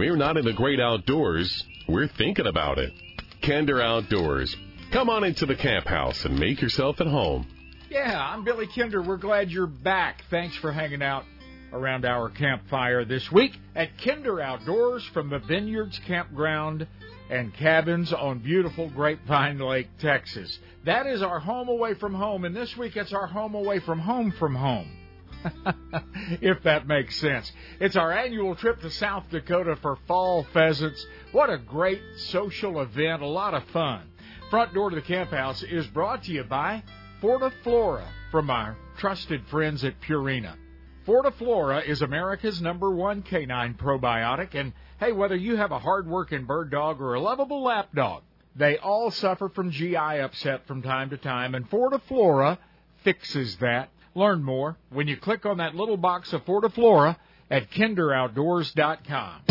we're not in the great outdoors, we're thinking about it. Kinder Outdoors. Come on into the camp house and make yourself at home. Yeah, I'm Billy Kinder. We're glad you're back. Thanks for hanging out around our campfire this week at Kinder Outdoors from the Vineyards Campground and Cabins on beautiful Grapevine Lake, Texas. That is our home away from home, and this week it's our home away from home from home. if that makes sense. It's our annual trip to South Dakota for fall pheasants. What a great social event, a lot of fun. Front door to the camp house is brought to you by Fortiflora from our trusted friends at Purina. Fortiflora is America's number one canine probiotic, and hey, whether you have a hard-working bird dog or a lovable lap dog, they all suffer from GI upset from time to time, and Fortiflora fixes that. Learn more when you click on that little box of Fortiflora at kinderoutdoors.com.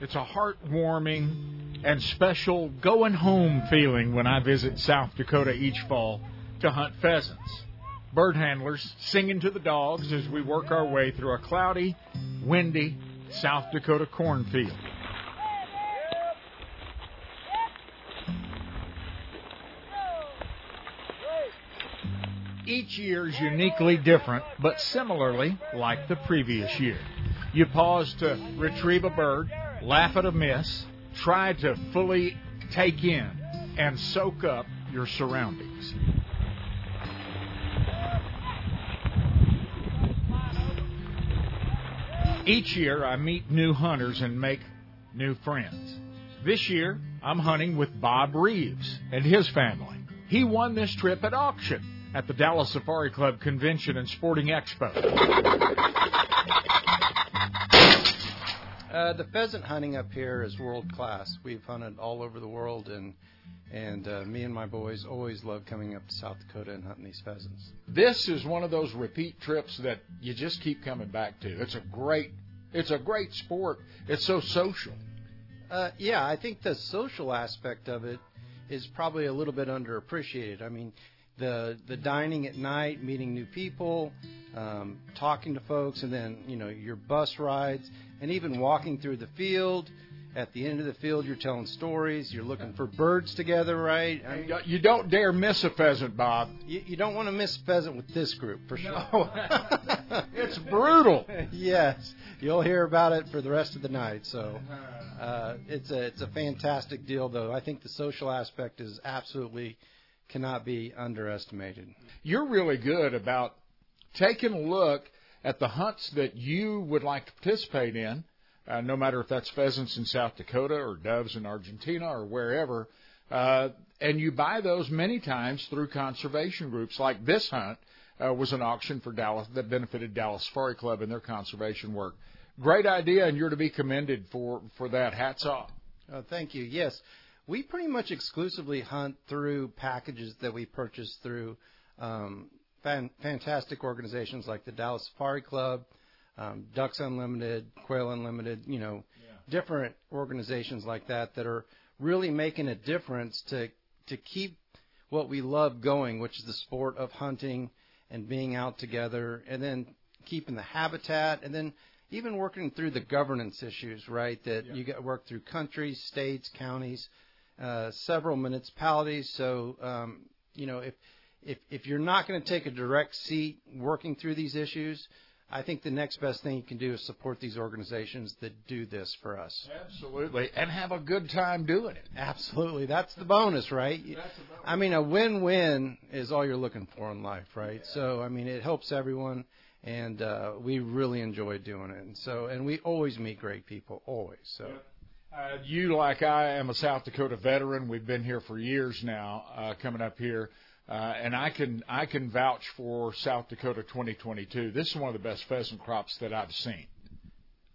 It's a heartwarming and special going home feeling when I visit South Dakota each fall to hunt pheasants bird handlers singing to the dogs as we work our way through a cloudy, windy South Dakota cornfield. Each year is uniquely different, but similarly like the previous year. You pause to retrieve a bird, laugh at a miss, try to fully take in and soak up your surroundings. Each year, I meet new hunters and make new friends. This year, I'm hunting with Bob Reeves and his family. He won this trip at auction at the Dallas Safari Club Convention and Sporting Expo. Uh, the pheasant hunting up here is world class. We've hunted all over the world, and me and my boys always love coming up to South Dakota and hunting these pheasants. This is one of those repeat trips that you just keep coming back to. It's a great, it's a great sport. It's so social. Uh, yeah, I think the social aspect of it is probably a little bit underappreciated. I mean, the the dining at night, meeting new people, um, talking to folks, and then you know your bus rides, and even walking through the field at the end of the field, you're telling stories. You're looking for birds together, right? I mean, you don't dare miss a pheasant, Bob. You, you don't want to miss a pheasant with this group, for sure. No. it's brutal. yes, you'll hear about it for the rest of the night. So uh, it's a it's a fantastic deal, though. I think the social aspect is absolutely cannot be underestimated. You're really good about taking a look at the hunts that you would like to participate in uh, no matter if that's pheasants in South Dakota or doves in Argentina or wherever. Uh, and you buy those many times through conservation groups. Like this hunt uh, was an auction for Dallas that benefited Dallas Safari Club and their conservation work. Great idea, and you're to be commended for for that. Hats off. Oh, thank you. Yes, we pretty much exclusively hunt through packages that we purchase through um, fan- fantastic organizations like the Dallas Safari Club, um, Ducks Unlimited, Quail Unlimited, you know, yeah. different organizations like that that are really making a difference to to keep what we love going, which is the sport of hunting and being out together, and then keeping the habitat, and then even working through the governance issues, right? That yeah. you get work through countries, states, counties, uh, several municipalities. So, um, you know, if if if you're not going to take a direct seat working through these issues, I think the next best thing you can do is support these organizations that do this for us. Absolutely, and have a good time doing it. Absolutely, that's the bonus, right? That's bonus. I mean, a win-win is all you're looking for in life, right? Yeah. So, I mean, it helps everyone, and uh, we really enjoy doing it. And so, and we always meet great people, always. So. Uh, you, like I, am a South Dakota veteran. We've been here for years now, uh, coming up here. Uh, and I can I can vouch for South Dakota 2022. This is one of the best pheasant crops that I've seen.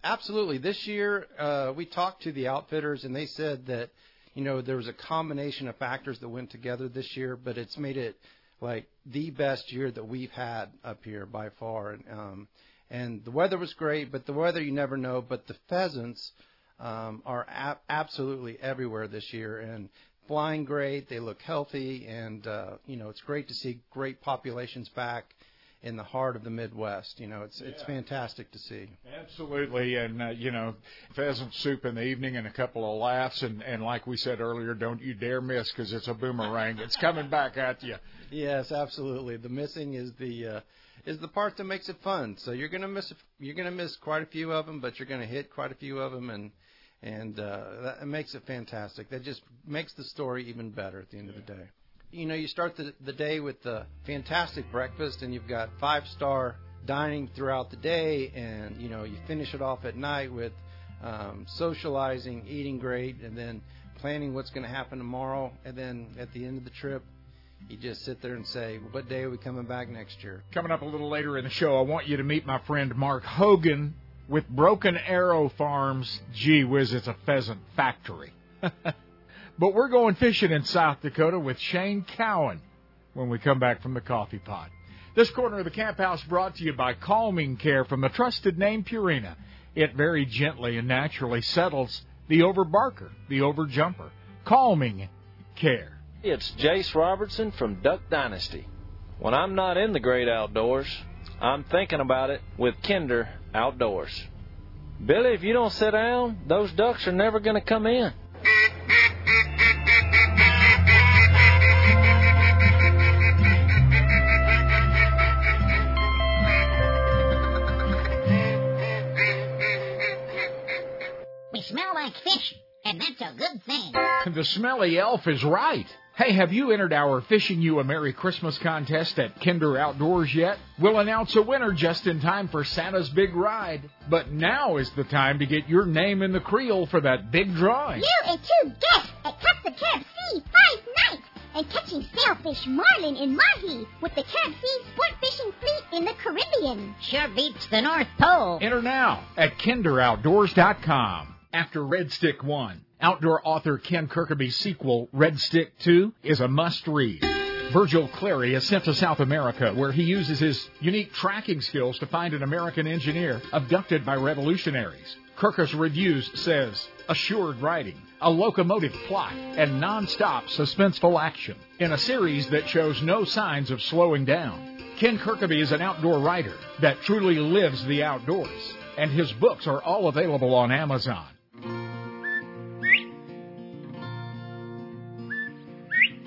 Absolutely. This year, uh, we talked to the outfitters, and they said that you know there was a combination of factors that went together this year, but it's made it like the best year that we've had up here by far. And um, and the weather was great. But the weather you never know. But the pheasants um, are a- absolutely everywhere this year, and flying great. They look healthy, and uh, you know it's great to see great populations back in the heart of the Midwest. You know, it's yeah. it's fantastic to see. Absolutely, and uh, you know, pheasant soup in the evening and a couple of laughs, and and like we said earlier, don't you dare miss because it's a boomerang. it's coming back at you. Yes, absolutely. The missing is the uh, is the part that makes it fun. So you're gonna miss you're gonna miss quite a few of them, but you're gonna hit quite a few of them, and and uh, that makes it fantastic. That just makes the story even better at the end yeah. of the day you know, you start the, the day with the fantastic breakfast, and you've got five star dining throughout the day, and you know, you finish it off at night with um, socializing, eating great, and then planning what's going to happen tomorrow, and then at the end of the trip, you just sit there and say, "What day are we coming back next year?" Coming up a little later in the show, I want you to meet my friend Mark Hogan with Broken Arrow Farms. Gee whiz, it's a pheasant factory. But we're going fishing in South Dakota with Shane Cowan when we come back from the coffee pot. This corner of the camp house brought to you by Calming Care from the trusted name Purina. It very gently and naturally settles the overbarker, the overjumper. Calming Care. It's Jase Robertson from Duck Dynasty. When I'm not in the great outdoors, I'm thinking about it with Kinder Outdoors. Billy, if you don't sit down, those ducks are never going to come in. We smell like fish, and that's a good thing. The smelly elf is right. Hey, have you entered our Fishing You a Merry Christmas contest at Kinder Outdoors yet? We'll announce a winner just in time for Santa's big ride. But now is the time to get your name in the creel for that big drawing. You and two guests at Cut the Carib Sea five nights and catching sailfish, marlin, and mahi with the Carib Sea Sport Fishing Fleet in the Caribbean. Sure beats the North Pole. Enter now at kinderoutdoors.com after Red Stick 1. Outdoor author Ken Kirkaby's sequel, Red Stick 2, is a must read. Virgil Clary is sent to South America, where he uses his unique tracking skills to find an American engineer abducted by revolutionaries. Kirkus Reviews says, assured writing, a locomotive plot, and non-stop suspenseful action in a series that shows no signs of slowing down. Ken Kirkaby is an outdoor writer that truly lives the outdoors, and his books are all available on Amazon.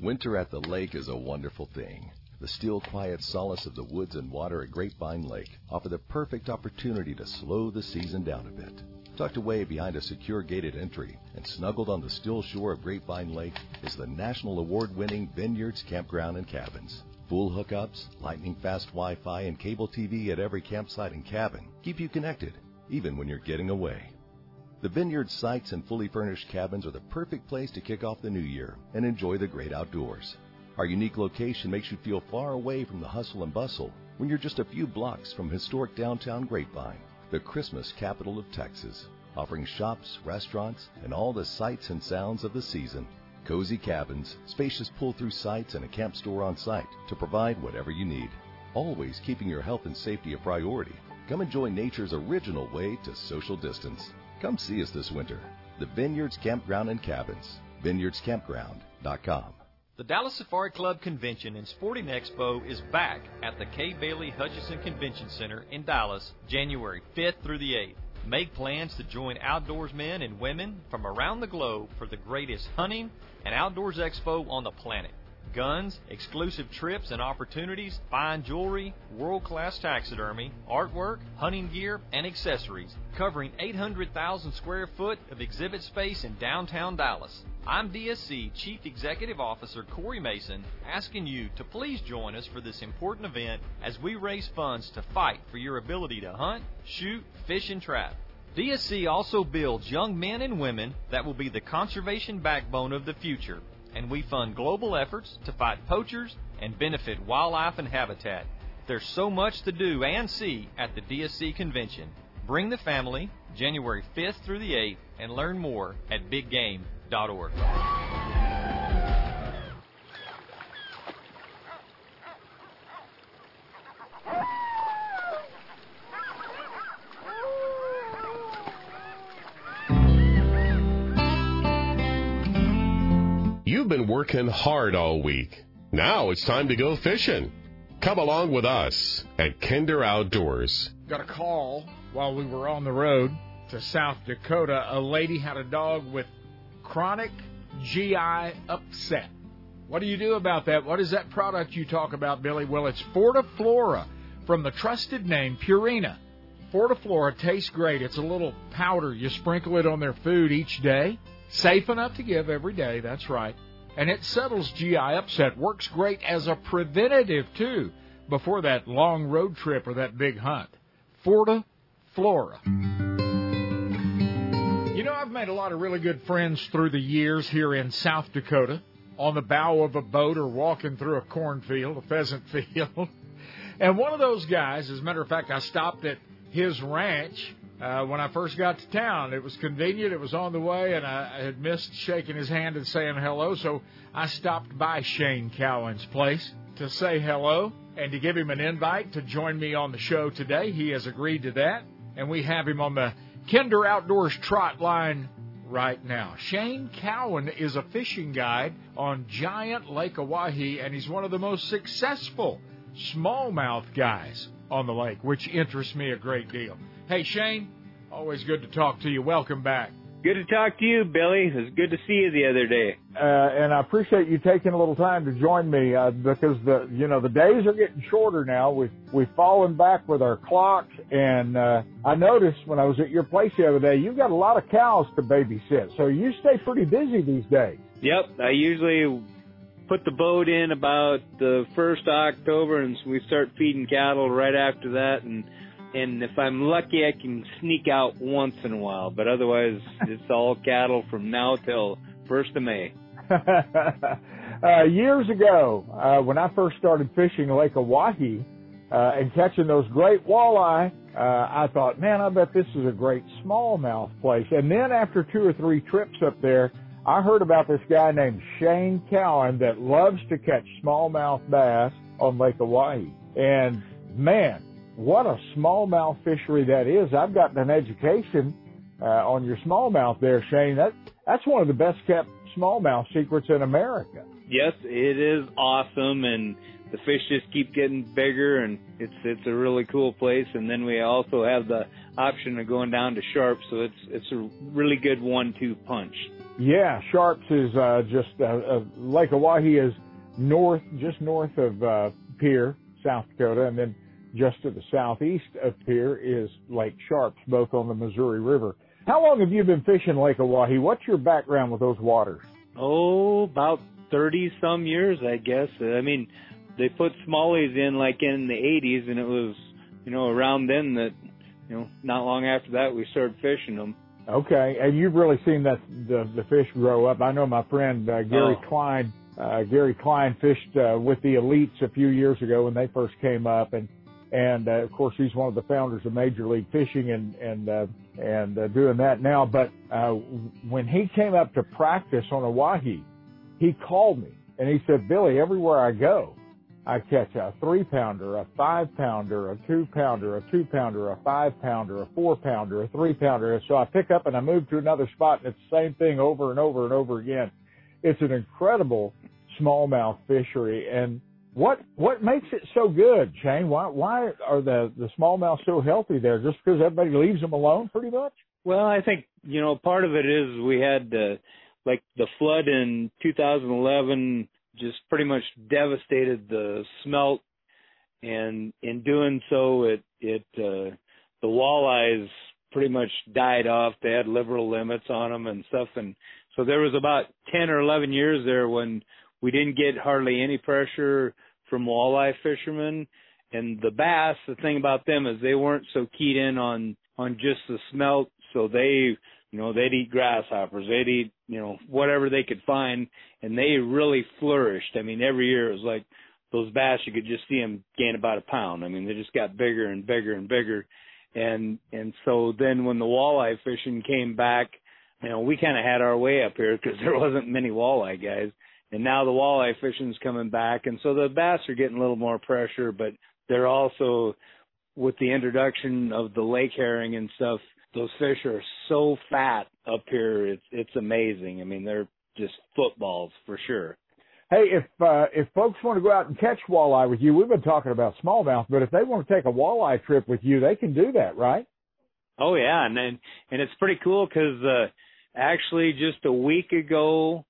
Winter at the lake is a wonderful thing. The still quiet solace of the woods and water at Grapevine Lake offer the perfect opportunity to slow the season down a bit. Tucked away behind a secure gated entry and snuggled on the still shore of Grapevine Lake is the national award winning Vineyards Campground and Cabins. Full hookups, lightning fast Wi Fi, and cable TV at every campsite and cabin keep you connected, even when you're getting away. The Vineyard sites and fully furnished cabins are the perfect place to kick off the new year and enjoy the great outdoors. Our unique location makes you feel far away from the hustle and bustle when you're just a few blocks from historic downtown Grapevine, the Christmas capital of Texas, offering shops, restaurants, and all the sights and sounds of the season. Cozy cabins, spacious pull-through sites, and a camp store on site to provide whatever you need. Always keeping your health and safety a priority. Come enjoy nature's original way to social distance. Come see us this winter. The Vineyards Campground and Cabins. VineyardsCampground.com. The Dallas Safari Club Convention and Sporting Expo is back at the Kay Bailey Hutchison Convention Center in Dallas, January 5th through the 8th. Make plans to join outdoorsmen and women from around the globe for the greatest hunting and outdoors expo on the planet. Guns, exclusive trips and opportunities, fine jewelry, world class taxidermy, artwork, hunting gear, and accessories, covering 800,000 square foot of exhibit space in downtown Dallas. I'm DSC Chief Executive Officer Corey Mason, asking you to please join us for this important event as we raise funds to fight for your ability to hunt, shoot, fish, and trap. DSC also builds young men and women that will be the conservation backbone of the future and we fund global efforts to fight poachers and benefit wildlife and habitat. There's so much to do and see at the DSC convention. Bring the family January 5th through the 8th and learn more at biggame.org. You've been working hard all week. Now it's time to go fishing. Come along with us at Kinder Outdoors. Got a call while we were on the road to South Dakota. A lady had a dog with chronic GI upset. What do you do about that? What is that product you talk about, Billy? Well, it's Fortiflora from the trusted name Purina. Fortiflora tastes great. It's a little powder. You sprinkle it on their food each day. Safe enough to give every day, that's right. And it settles GI upset. Works great as a preventative, too, before that long road trip or that big hunt. Forta Flora. You know, I've made a lot of really good friends through the years here in South Dakota, on the bow of a boat or walking through a cornfield, a pheasant field. and one of those guys, as a matter of fact, I stopped at his ranch uh, when I first got to town. It was convenient. It was on the way, and I, had missed shaking his hand and saying hello. So I stopped by Shane Cowan's place to say hello and to give him an invite to join me on the show today. He has agreed to that, and we have him on the Kinder Outdoors Trot line right now. Shane Cowan is a fishing guide on Giant Lake Oahe, and he's one of the most successful smallmouth guys on the lake, which interests me a great deal. Hey, Shane, always good to talk to you. Welcome back. Good to talk to you, Billy. It was good to see you the other day. Uh, and I appreciate you taking a little time to join me uh, because the you know the days are getting shorter now. We've we've fallen back with our clocks, and uh, I noticed when I was at your place the other day, you've got a lot of cows to babysit, so you stay pretty busy these days. Yep, I usually put the boat in about the first of October, and we start feeding cattle right after that, and and if I'm lucky, I can sneak out once in a while. But otherwise, it's all cattle from now till first of May. uh, years ago, uh, when I first started fishing Lake Oahe uh, and catching those great walleye, uh, I thought, man, I bet this is a great smallmouth place. And then after two or three trips up there, I heard about this guy named Shane Cowan that loves to catch smallmouth bass on Lake Oahe. And man, what a smallmouth fishery that is. I've gotten an education uh, on your smallmouth there, Shane. That that's one of the best kept smallmouth secrets in America. Yes, it is awesome, and the fish just keep getting bigger, and it's it's a really cool place. And then we also have the option of going down to Sharps, so it's it's a really good one-two punch. Yeah, Sharps is uh, just uh, uh, Lake Oahe is north, just north of uh, Pierre, South Dakota, and then just to the southeast of here is Lake Sharps, both on the Missouri River. How long have you been fishing Lake Oahe? What's your background with those waters? Oh, about 30 some years, I guess. I mean, they put smallies in like in the 80s and it was, you know, around then that, you know, not long after that we started fishing them. Okay, and you've really seen that the the fish grow up. I know my friend uh, Gary Oh. Klein. Uh, Gary Klein fished uh, with the elites a few years ago when they first came up, and and uh, of course he's one of the founders of Major League Fishing and and uh, and uh, doing that now. But uh, when he came up to practice on Oahe, he called me and he said, Billy, everywhere I go, I catch a three pounder, a five pounder, a two pounder, a two pounder, a five pounder, a four pounder, a three pounder. And so I pick up and I move to another spot and it's the same thing over and over and over again. It's an incredible smallmouth fishery and What what makes it so good, Shane? Why why are the the smallmouth so healthy there? Just because everybody leaves them alone, pretty much? Well, I think you know part of it is we had uh, like the flood in 2011 just pretty much devastated the smelt, and in doing so, it it uh, the walleyes pretty much died off. They had liberal limits on them and stuff, and so there was about 10 or 11 years there when we didn't get hardly any pressure from walleye fishermen. And the bass, the thing about them is they weren't so keyed in on on just the smelt, so they you know they'd eat grasshoppers, they'd eat you know whatever they could find, and they really flourished. I mean, every year it was like those bass you could just see them gain about a pound. I mean, they just got bigger and bigger and bigger, and and so then when the walleye fishing came back, you know we kind of had our way up here because there wasn't many walleye guys, and now the walleye fishing's coming back, and so the bass are getting a little more pressure, but they're also with the introduction of the lake herring and stuff. Those fish are so fat up here. It's it's amazing. I mean, they're just footballs for sure. Hey, if uh, if folks want to go out and catch walleye with you, we've been talking about smallmouth, but if they want to take a walleye trip with you, they can do that, right? Oh yeah, and then and it's pretty cool because uh, actually just a week ago,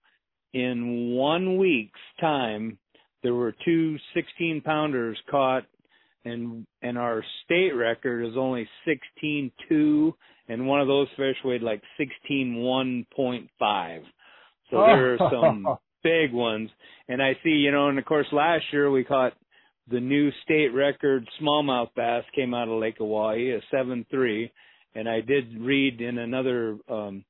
in one week's time, there were two 16 pounders caught and and our state record is only 16.2 and one of those fish weighed like 16.1.5 so there are some big ones. And i see you know and of course last year we caught the new state record smallmouth bass came out of lake Oahe, a 7.3 and i did read in another um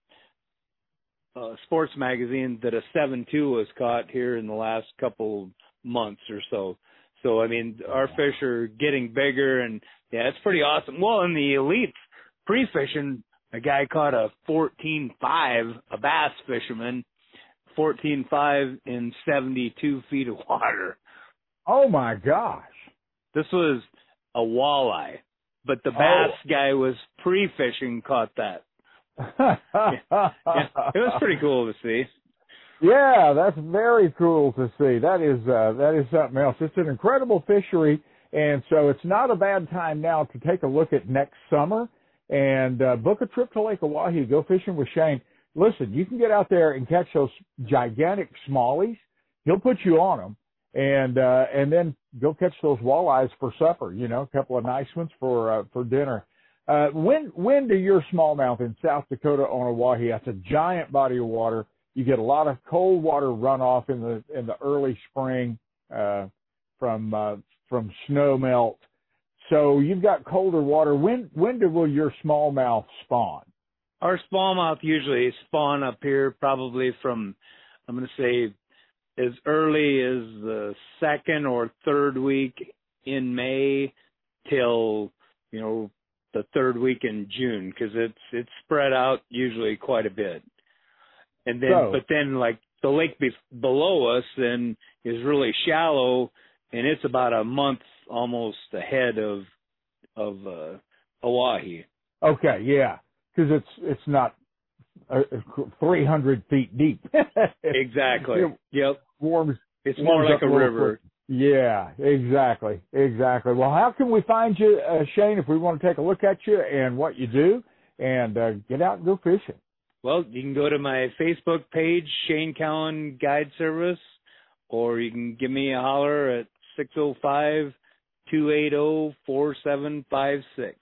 uh, sports magazine that a seven two was caught here in the last couple months or so so I mean, our fish are getting bigger, and yeah, it's pretty awesome. Well, in the elites pre-fishing, a guy caught a 14.5, a bass fisherman, 14.5 in 72 feet of water. Oh my gosh! This was a walleye, but the bass oh. guy was pre-fishing caught that. Yeah. yeah, it was pretty cool to see. Yeah, that's very cool to see. That is uh, that is something else. It's an incredible fishery, and so it's not a bad time now to take a look at next summer and uh, book a trip to Lake Oahe. Go fishing with Shane. Listen, you can get out there and catch those gigantic smallies. He'll put you on them, and uh, and then go catch those walleyes for supper. You know, a couple of nice ones for uh, for dinner. Uh, when when do your smallmouth in South Dakota on Oahe? That's a giant body of water you get a lot of cold water runoff in the in the early spring uh, from uh, from snow melt. So you've got colder water. When when do will your smallmouth spawn? Our smallmouth usually spawn up here probably from I'm going to say as early as the second or third week in May till you know the third week in June because it's it's spread out usually quite a bit and then so, but then like the lake be- below us then is really shallow and it's about a month almost ahead of of uh Oahe. Okay, yeah, because it's it's not uh, 300 feet deep. exactly. It yep. Warms. It's more like a river. Quick. Yeah, exactly, exactly. Well, how can we find you, uh, Shane, if we want to take a look at you and what you do, and uh, get out and go fishing? Well, you can go to my Facebook page, Shane Cowan Guide Service, or you can give me a holler at 605 280 4756.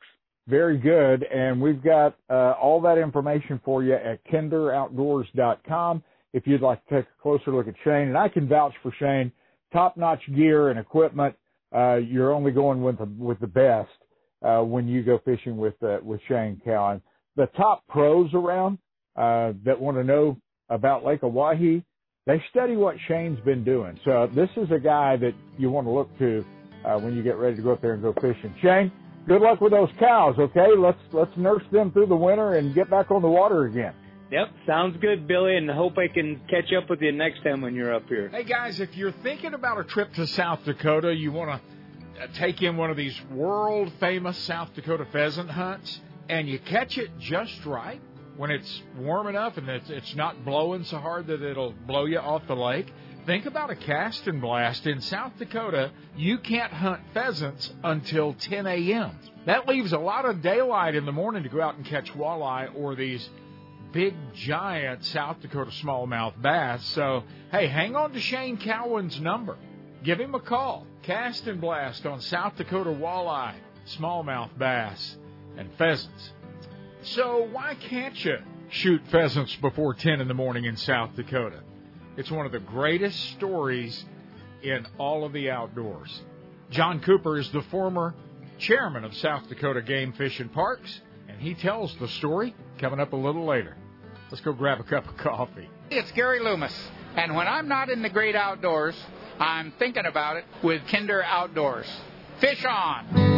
Very good. And we've got uh, all that information for you at kinderoutdoors.com if you'd like to take a closer look at Shane. And I can vouch for Shane. Top notch gear and equipment. Uh, you're only going with the, with the best uh, when you go fishing with uh, with Shane Cowan. The top pros around uh, that want to know about Lake Oahe, they study what Shane's been doing. So this is a guy that you want to look to uh, when you get ready to go up there and go fishing. Shane, good luck with those cows. Okay, let's let's nurse them through the winter and get back on the water again. Yep, sounds good, Billy, and hope I can catch up with you next time when you're up here. Hey guys, if you're thinking about a trip to South Dakota, you want to uh, take in one of these world famous South Dakota pheasant hunts, and you catch it just right when it's warm enough and it's, it's not blowing so hard that it'll blow you off the lake, Think about a cast and blast. In South Dakota, you can't hunt pheasants until 10 a.m. That leaves a lot of daylight in the morning to go out and catch walleye or these big, giant South Dakota smallmouth bass. So, hey, hang on to Shane Cowan's number. Give him a call. Cast and blast on South Dakota walleye, smallmouth bass, and pheasants. So, why can't you shoot pheasants before 10 in the morning in South Dakota? It's one of the greatest stories in all of the outdoors. John Cooper is the former chairman of South Dakota Game Fish and Parks, and he tells the story coming up a little later. Let's go grab a cup of coffee. It's Gary Loomis, and when I'm not in the great outdoors, I'm thinking about it with Kinder Outdoors. Fish on!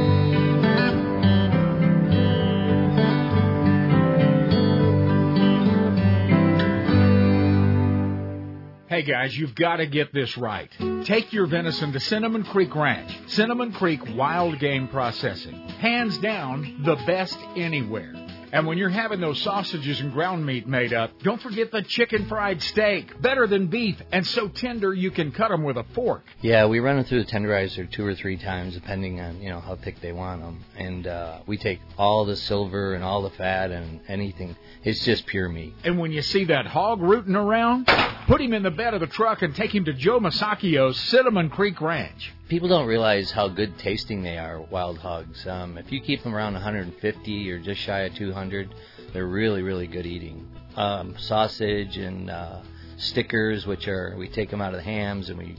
Hey guys, you've got to get this right. Take your venison to Cinnamon Creek Ranch. Cinnamon Creek Wild Game Processing. Hands down, the best anywhere. And when you're having those sausages and ground meat made up, don't forget the chicken fried steak. Better than beef and so tender you can cut them with a fork. Yeah, we run them through the tenderizer two or three times depending on, you know, how thick they want them. And uh, we take all the silver and all the fat and anything. It's just pure meat. And when you see that hog rooting around, put him in the bed of the truck and take him to Joe Masacchio's Cinnamon Creek Ranch. People don't realize how good tasting they are, wild hogs. Um, if you keep them around 150 or just shy of 200, they're really, really good eating. Um, sausage and uh, stickers, which are we take them out of the hams and we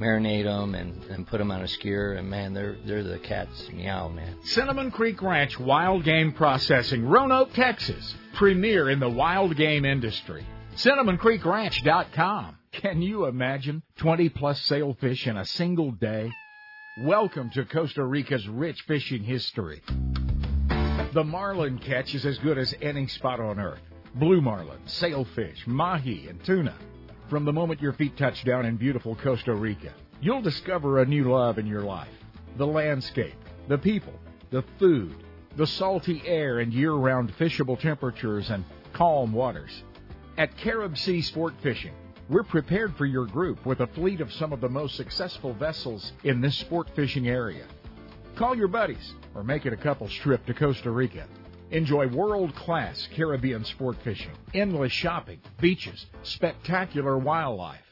marinate them and, and put them on a skewer, and man, they're they're the cat's meow, man. Cinnamon Creek Ranch Wild Game Processing, Roanoke, Texas, premier in the wild game industry. CinnamonCreekRanch.com. Can you imagine 20 plus sailfish in a single day? Welcome to Costa Rica's rich fishing history. The marlin catch is as good as any spot on earth. Blue marlin, sailfish, mahi, and tuna. From the moment your feet touch down in beautiful Costa Rica, you'll discover a new love in your life. The landscape, the people, the food, the salty air and year round fishable temperatures and calm waters. At Carib Sea Sport Fishing, we're prepared for your group with a fleet of some of the most successful vessels in this sport fishing area. Call your buddies or make it a couple's trip to Costa Rica. Enjoy world class Caribbean sport fishing, endless shopping, beaches, spectacular wildlife.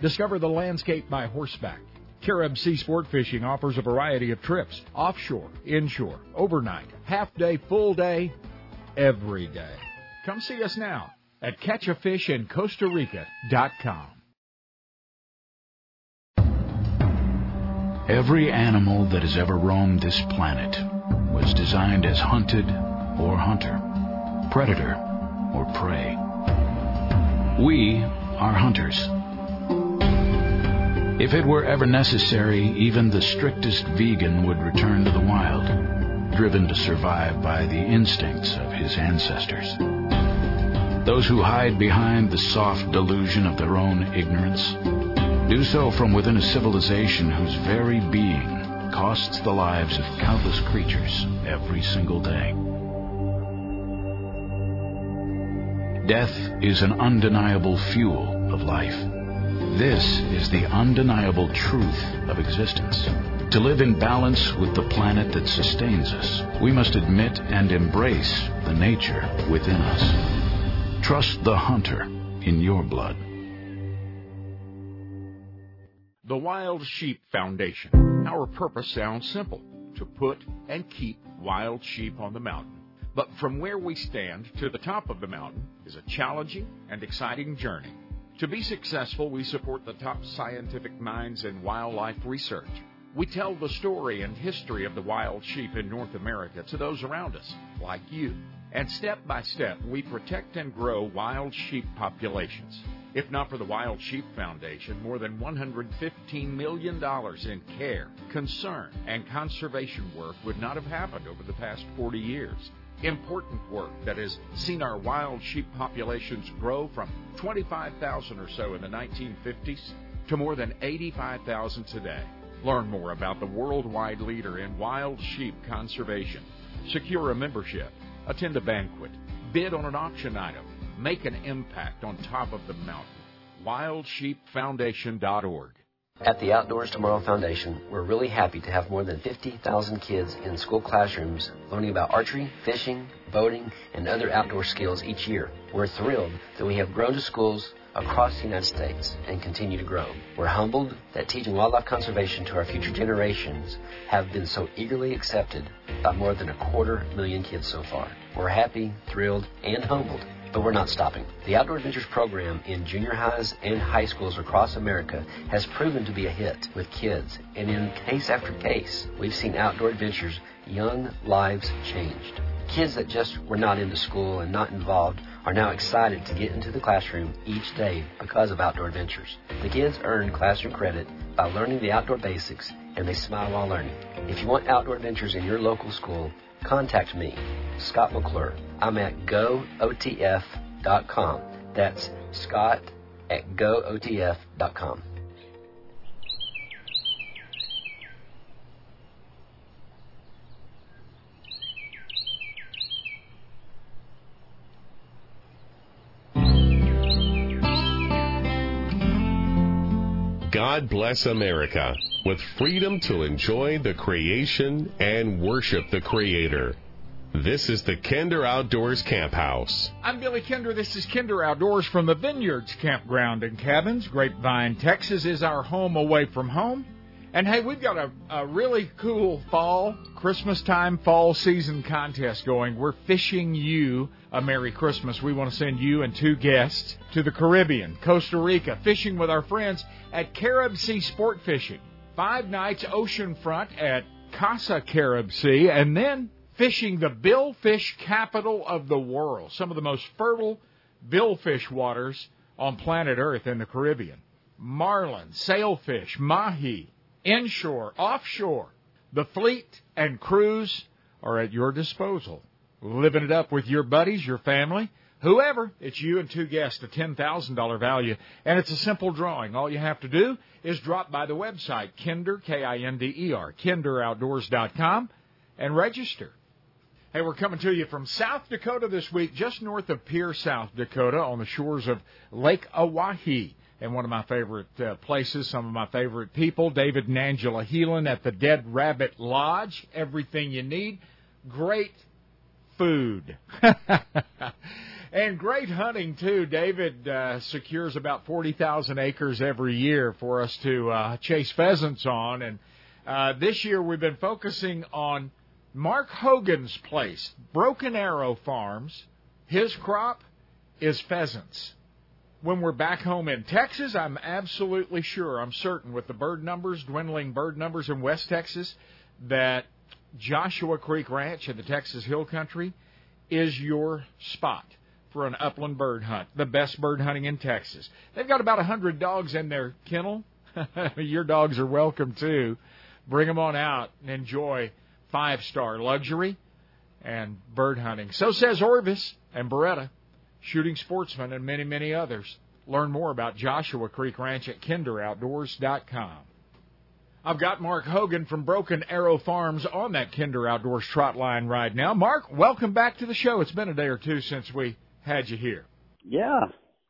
Discover the landscape by horseback. Carib Sea Sport Fishing offers a variety of trips offshore, inshore, overnight, half day, full day, every day. Come see us now at catchafishincostarica.com. Every animal that has ever roamed this planet was designed as hunted or hunter, predator or prey. We are hunters. If it were ever necessary, even the strictest vegan would return to the wild, driven to survive by the instincts of his ancestors. Those who hide behind the soft delusion of their own ignorance do so from within a civilization whose very being costs the lives of countless creatures every single day. Death is an undeniable fuel of life. This is the undeniable truth of existence. To live in balance with the planet that sustains us, we must admit and embrace the nature within us. Trust the hunter in your blood. The Wild Sheep Foundation. Our purpose sounds simple to put and keep wild sheep on the mountain. But from where we stand to the top of the mountain is a challenging and exciting journey. To be successful, we support the top scientific minds in wildlife research. We tell the story and history of the wild sheep in North America to those around us, like you. And step by step, we protect and grow wild sheep populations. If not for the Wild Sheep Foundation, more than $115 million in care, concern, and conservation work would not have happened over the past 40 years. Important work that has seen our wild sheep populations grow from 25,000 or so in the 1950s to more than 85,000 today. Learn more about the worldwide leader in wild sheep conservation. Secure a membership, attend a banquet, bid on an auction item, make an impact on top of the mountain. wildsheepfoundation.org. At the Outdoors Tomorrow Foundation, we're really happy to have more than 50,000 kids in school classrooms learning about archery, fishing, boating, and other outdoor skills each year. We're thrilled that we have grown to schools across the United States and continue to grow. We're humbled that teaching wildlife conservation to our future generations have been so eagerly accepted by more than a quarter million kids so far. We're happy, thrilled, and humbled but we're not stopping. The Outdoor Adventures program in junior highs and high schools across America has proven to be a hit with kids, and in case after case, we've seen Outdoor Adventures young lives changed. Kids that just were not into school and not involved are now excited to get into the classroom each day because of Outdoor Adventures. The kids earn classroom credit by learning the outdoor basics and they smile while learning. If you want Outdoor Adventures in your local school, contact me, Scott McClure. I'm at gootf.com. That's Scott at gootf.com. God bless America with freedom to enjoy the creation and worship the Creator. This is the Kinder Outdoors Camp House. I'm Billy Kinder. This is Kinder Outdoors from the Vineyards Campground and Cabins. Grapevine, Texas is our home away from home. And hey, we've got a, a really cool fall, Christmas time, fall season contest going. We're fishing you a Merry Christmas. We want to send you and two guests to the Caribbean, Costa Rica, fishing with our friends at Carib Sea Sport Fishing. Five nights oceanfront at Casa Carib Sea, and then fishing the billfish capital of the world, some of the most fertile billfish waters on planet Earth in the Caribbean. Marlin, sailfish, mahi, inshore, offshore. The fleet and crews are at your disposal. Living it up with your buddies, your family, whoever. It's you and two guests, a $10,000 value. And it's a simple drawing. All you have to do is drop by the website, Kinder, K-I-N-D-E-R, kinderoutdoors.com, and register. Hey, we're coming to you from South Dakota this week, just north of Pierre, South Dakota, on the shores of Lake Oahe. And one of my favorite uh, places, some of my favorite people, David and Angela Heelan at the Dead Rabbit Lodge. Everything you need. Great food. and great hunting, too. David uh, secures about 40,000 acres every year for us to uh, chase pheasants on. And uh, this year we've been focusing on Mark Hogan's place, Broken Arrow Farms, his crop is pheasants. When we're back home in Texas, I'm absolutely sure, I'm certain, with the bird numbers, dwindling bird numbers in West Texas, that Joshua Creek Ranch in the Texas Hill Country is your spot for an upland bird hunt, the best bird hunting in Texas. They've got about a 100 dogs in their kennel. your dogs are welcome too. Bring them on out and enjoy five star luxury and bird hunting. So says Orvis and Beretta, shooting sportsmen, and many, many others. Learn more about Joshua Creek Ranch at kinderoutdoors.com. I've got Mark Hogan from Broken Arrow Farms on that Kinder Outdoors trot line right now. Mark, welcome back to the show. It's been a day or two since we had you here. Yeah.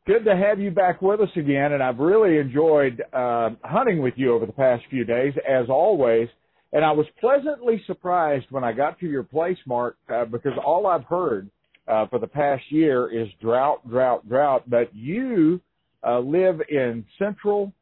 Good to have you back with us again, and I've really enjoyed uh, hunting with you over the past few days, as always. And I was pleasantly surprised when I got to your place, Mark, uh, because all I've heard uh, for the past year is drought, drought, drought. But you uh, live in central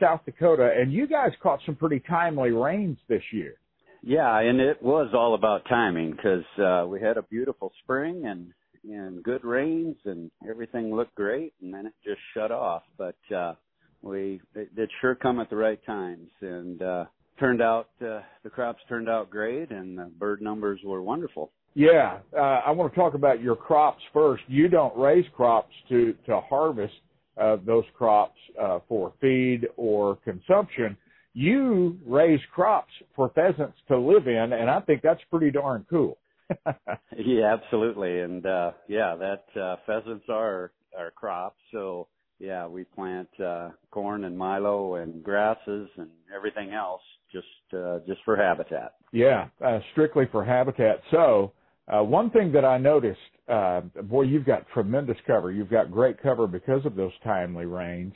South Dakota, and you guys caught some pretty timely rains this year. Yeah, and it was all about timing because uh, we had a beautiful spring and and good rains and everything looked great, and then it just shut off. But uh, we it did sure come at the right times, and uh, turned out uh, the crops turned out great and the bird numbers were wonderful. Yeah, uh, I want to talk about your crops first. You don't raise crops to to harvest uh, those crops uh, for feed or consumption. You raise crops for pheasants to live in, and I think that's pretty darn cool. yeah, absolutely, and uh, yeah, that uh, pheasants are our crops. So yeah, we plant uh, corn and milo and grasses and everything else just uh, just for habitat. Yeah, uh, strictly for habitat. So uh, one thing that I noticed, uh, boy, you've got tremendous cover. You've got great cover because of those timely rains.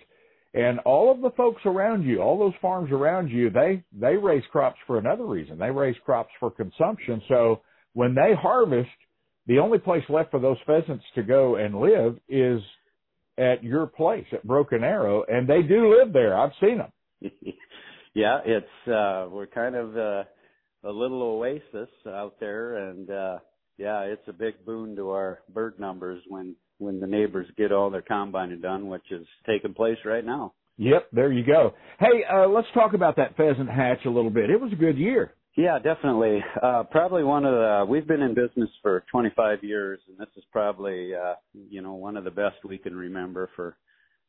And all of the folks around you, all those farms around you, they they raise crops for another reason. They raise crops for consumption. So when they harvest, the only place left for those pheasants to go and live is at your place at Broken Arrow, and they do live there. I've seen them. yeah, it's uh we're kind of uh, a little oasis out there, and uh yeah, it's a big boon to our bird numbers when when the neighbors get all their combining done, which is taking place right now. Yep, there you go. Hey, uh, let's talk about that pheasant hatch a little bit. It was a good year. Yeah, definitely. Uh, probably one of the, we've been in business for 25 years and this is probably, uh, you know, one of the best we can remember for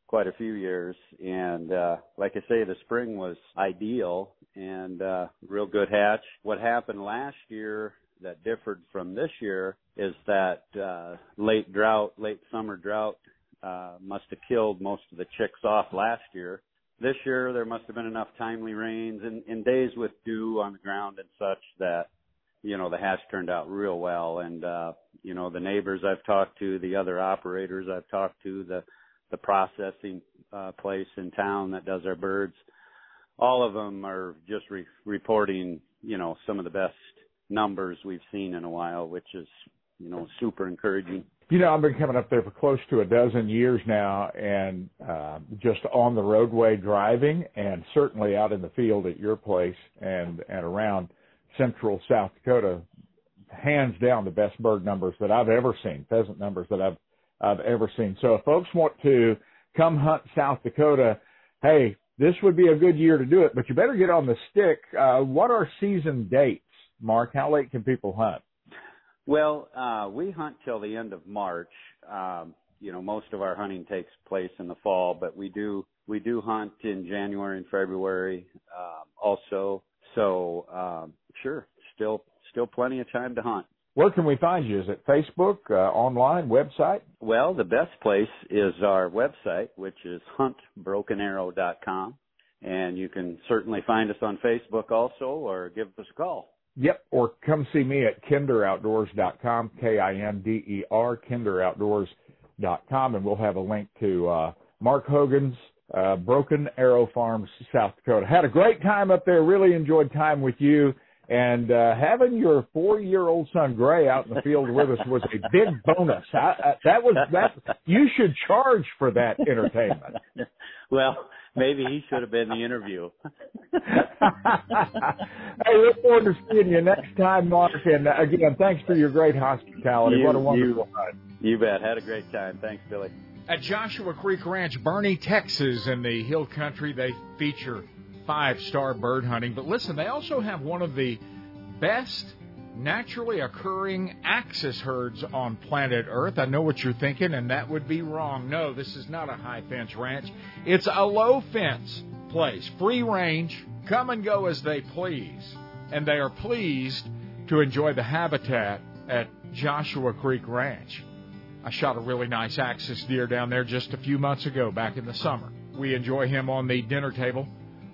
quite a few years. And, uh, like I say, the spring was ideal and, uh, real good hatch. What happened last year that differed from this year is that uh, late drought, late summer drought, uh, must have killed most of the chicks off last year. This year there must have been enough timely rains and, and days with dew on the ground and such that you know the hatch turned out real well. And uh, you know the neighbors I've talked to, the other operators I've talked to, the the processing uh, place in town that does our birds, all of them are just re- reporting you know some of the best numbers we've seen in a while, which is, you know, super encouraging. You know, I've been coming up there for close to a dozen years now and uh, just on the roadway driving and certainly out in the field at your place and, and around central South Dakota, hands down the best bird numbers that I've ever seen, pheasant numbers that I've, I've ever seen. So if folks want to come hunt South Dakota, hey, this would be a good year to do it, but you better get on the stick. Uh, what are season dates? Mark, how late can people hunt? Well, uh, we hunt till the end of March. Um, you know, most of our hunting takes place in the fall, but we do we do hunt in January and February um, also. So um, sure, still still plenty of time to hunt. Where can we find you? Is it Facebook, uh, online, website? Well, the best place is our website, which is huntbrokenarrow.com. And you can certainly find us on Facebook also or give us a call. Yep, or come see me at kinderoutdoors.com, K-I-N-D-E-R, kinderoutdoors.com, and we'll have a link to uh, Mark Hogan's uh, Broken Arrow Farms, South Dakota. Had a great time up there. Really enjoyed time with you. And uh, having your four-year-old son Gray out in the field with us was a big bonus. I, I, that was that. You should charge for that entertainment. well, maybe he should have been the interview. hey, look forward to seeing you next time, Mark. And uh, again, thanks for your great hospitality. You, what a wonderful night. You bet. Had a great time. Thanks, Billy. At Joshua Creek Ranch, Boerne, Texas, in the hill country, they feature five star bird hunting. But listen, they also have one of the best naturally occurring axis herds on planet Earth. I know what you're thinking, and that would be wrong. No, this is not a high fence ranch. It's a low fence place, free range, come and go as they please. And they are pleased to enjoy the habitat at Joshua Creek Ranch. I shot a really nice axis deer down there just a few months ago, back in the summer. We enjoy him on the dinner table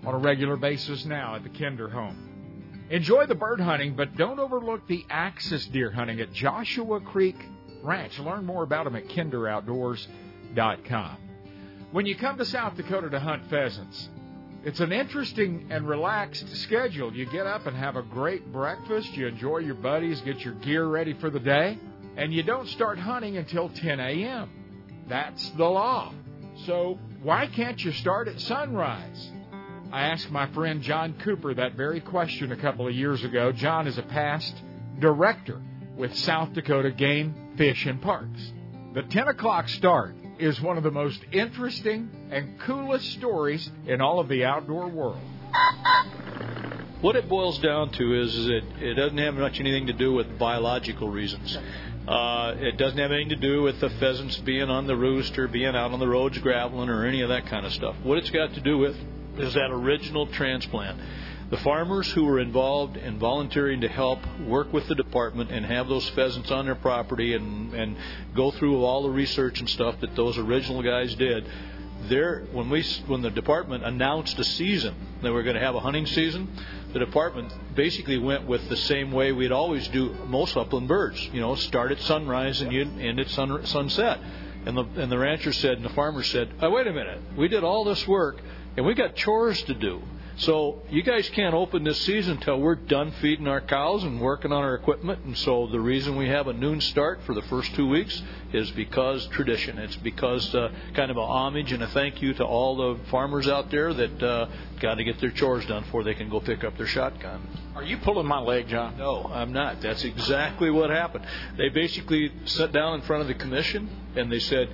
on a regular basis now at the Kinder home. Enjoy the bird hunting, but don't overlook the axis deer hunting at Joshua Creek Ranch. Learn more about them at kinderoutdoors.com. When you come to South Dakota to hunt pheasants, it's an interesting and relaxed schedule. You get up and have a great breakfast, you enjoy your buddies, get your gear ready for the day, and you don't start hunting until 10 a.m. That's the law. So why can't you start at sunrise? I asked my friend John Cooper that very question a couple of years ago. John is a past director with South Dakota Game, Fish, and Parks. The 10 o'clock start is one of the most interesting and coolest stories in all of the outdoor world. What it boils down to is, is it, it doesn't have much anything to do with biological reasons. Uh, it doesn't have anything to do with the pheasants being on the roost or being out on the roads graveling or any of that kind of stuff. What it's got to do with is that original transplant. The farmers who were involved in volunteering to help work with the department and have those pheasants on their property and, and go through all the research and stuff that those original guys did, there when we when the department announced a season that we are going to have a hunting season, the department basically went with the same way we'd always do most upland birds. You know, start at sunrise and you end at sun, sunset And the and the rancher said, and the farmer said, oh, "Wait a minute, we did all this work, and we got chores to do." So you guys can't open this season until we're done feeding our cows and working on our equipment. And so the reason we have a noon start for the first two weeks is because tradition. It's because uh, kind of a homage and a thank you to all the farmers out there that uh, got to get their chores done before they can go pick up their shotgun. Are you pulling my leg, John? No, I'm not. That's exactly what happened. They basically sat down in front of the commission and they said,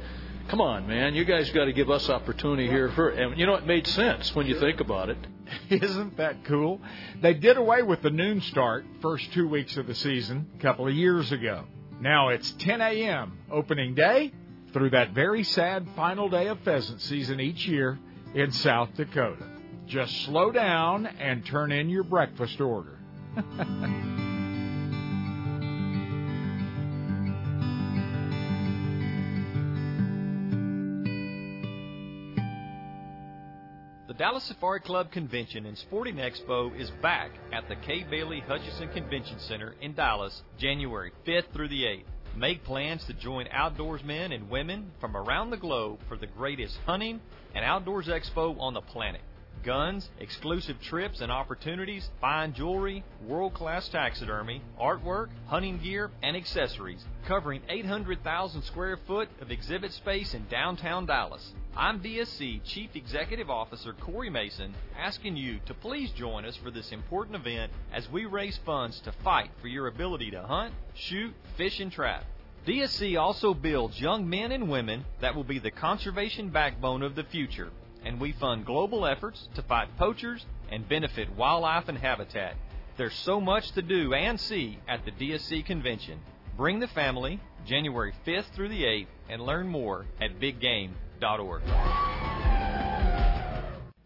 come on, man, you guys got to give us opportunity here. For, and you know, it made sense when you think about it. Isn't that cool? They did away with the noon start first two weeks of the season a couple of years ago. Now it's 10 a.m. opening day through that very sad final day of pheasant season each year in South Dakota. Just slow down and turn in your breakfast order. Dallas Safari Club Convention and Sporting Expo is back at the Kay Bailey Hutchison Convention Center in Dallas, January 5th through the 8th. Make plans to join outdoorsmen and women from around the globe for the greatest hunting and outdoors expo on the planet. Guns, exclusive trips and opportunities, fine jewelry, world class taxidermy, artwork, hunting gear, and accessories, covering 800,000 square foot of exhibit space in downtown Dallas. I'm DSC Chief Executive Officer Corey Mason, asking you to please join us for this important event as we raise funds to fight for your ability to hunt, shoot, fish, and trap. DSC also builds young men and women that will be the conservation backbone of the future, and we fund global efforts to fight poachers and benefit wildlife and habitat. There's so much to do and see at the DSC convention. Bring the family January 5th through the 8th and learn more at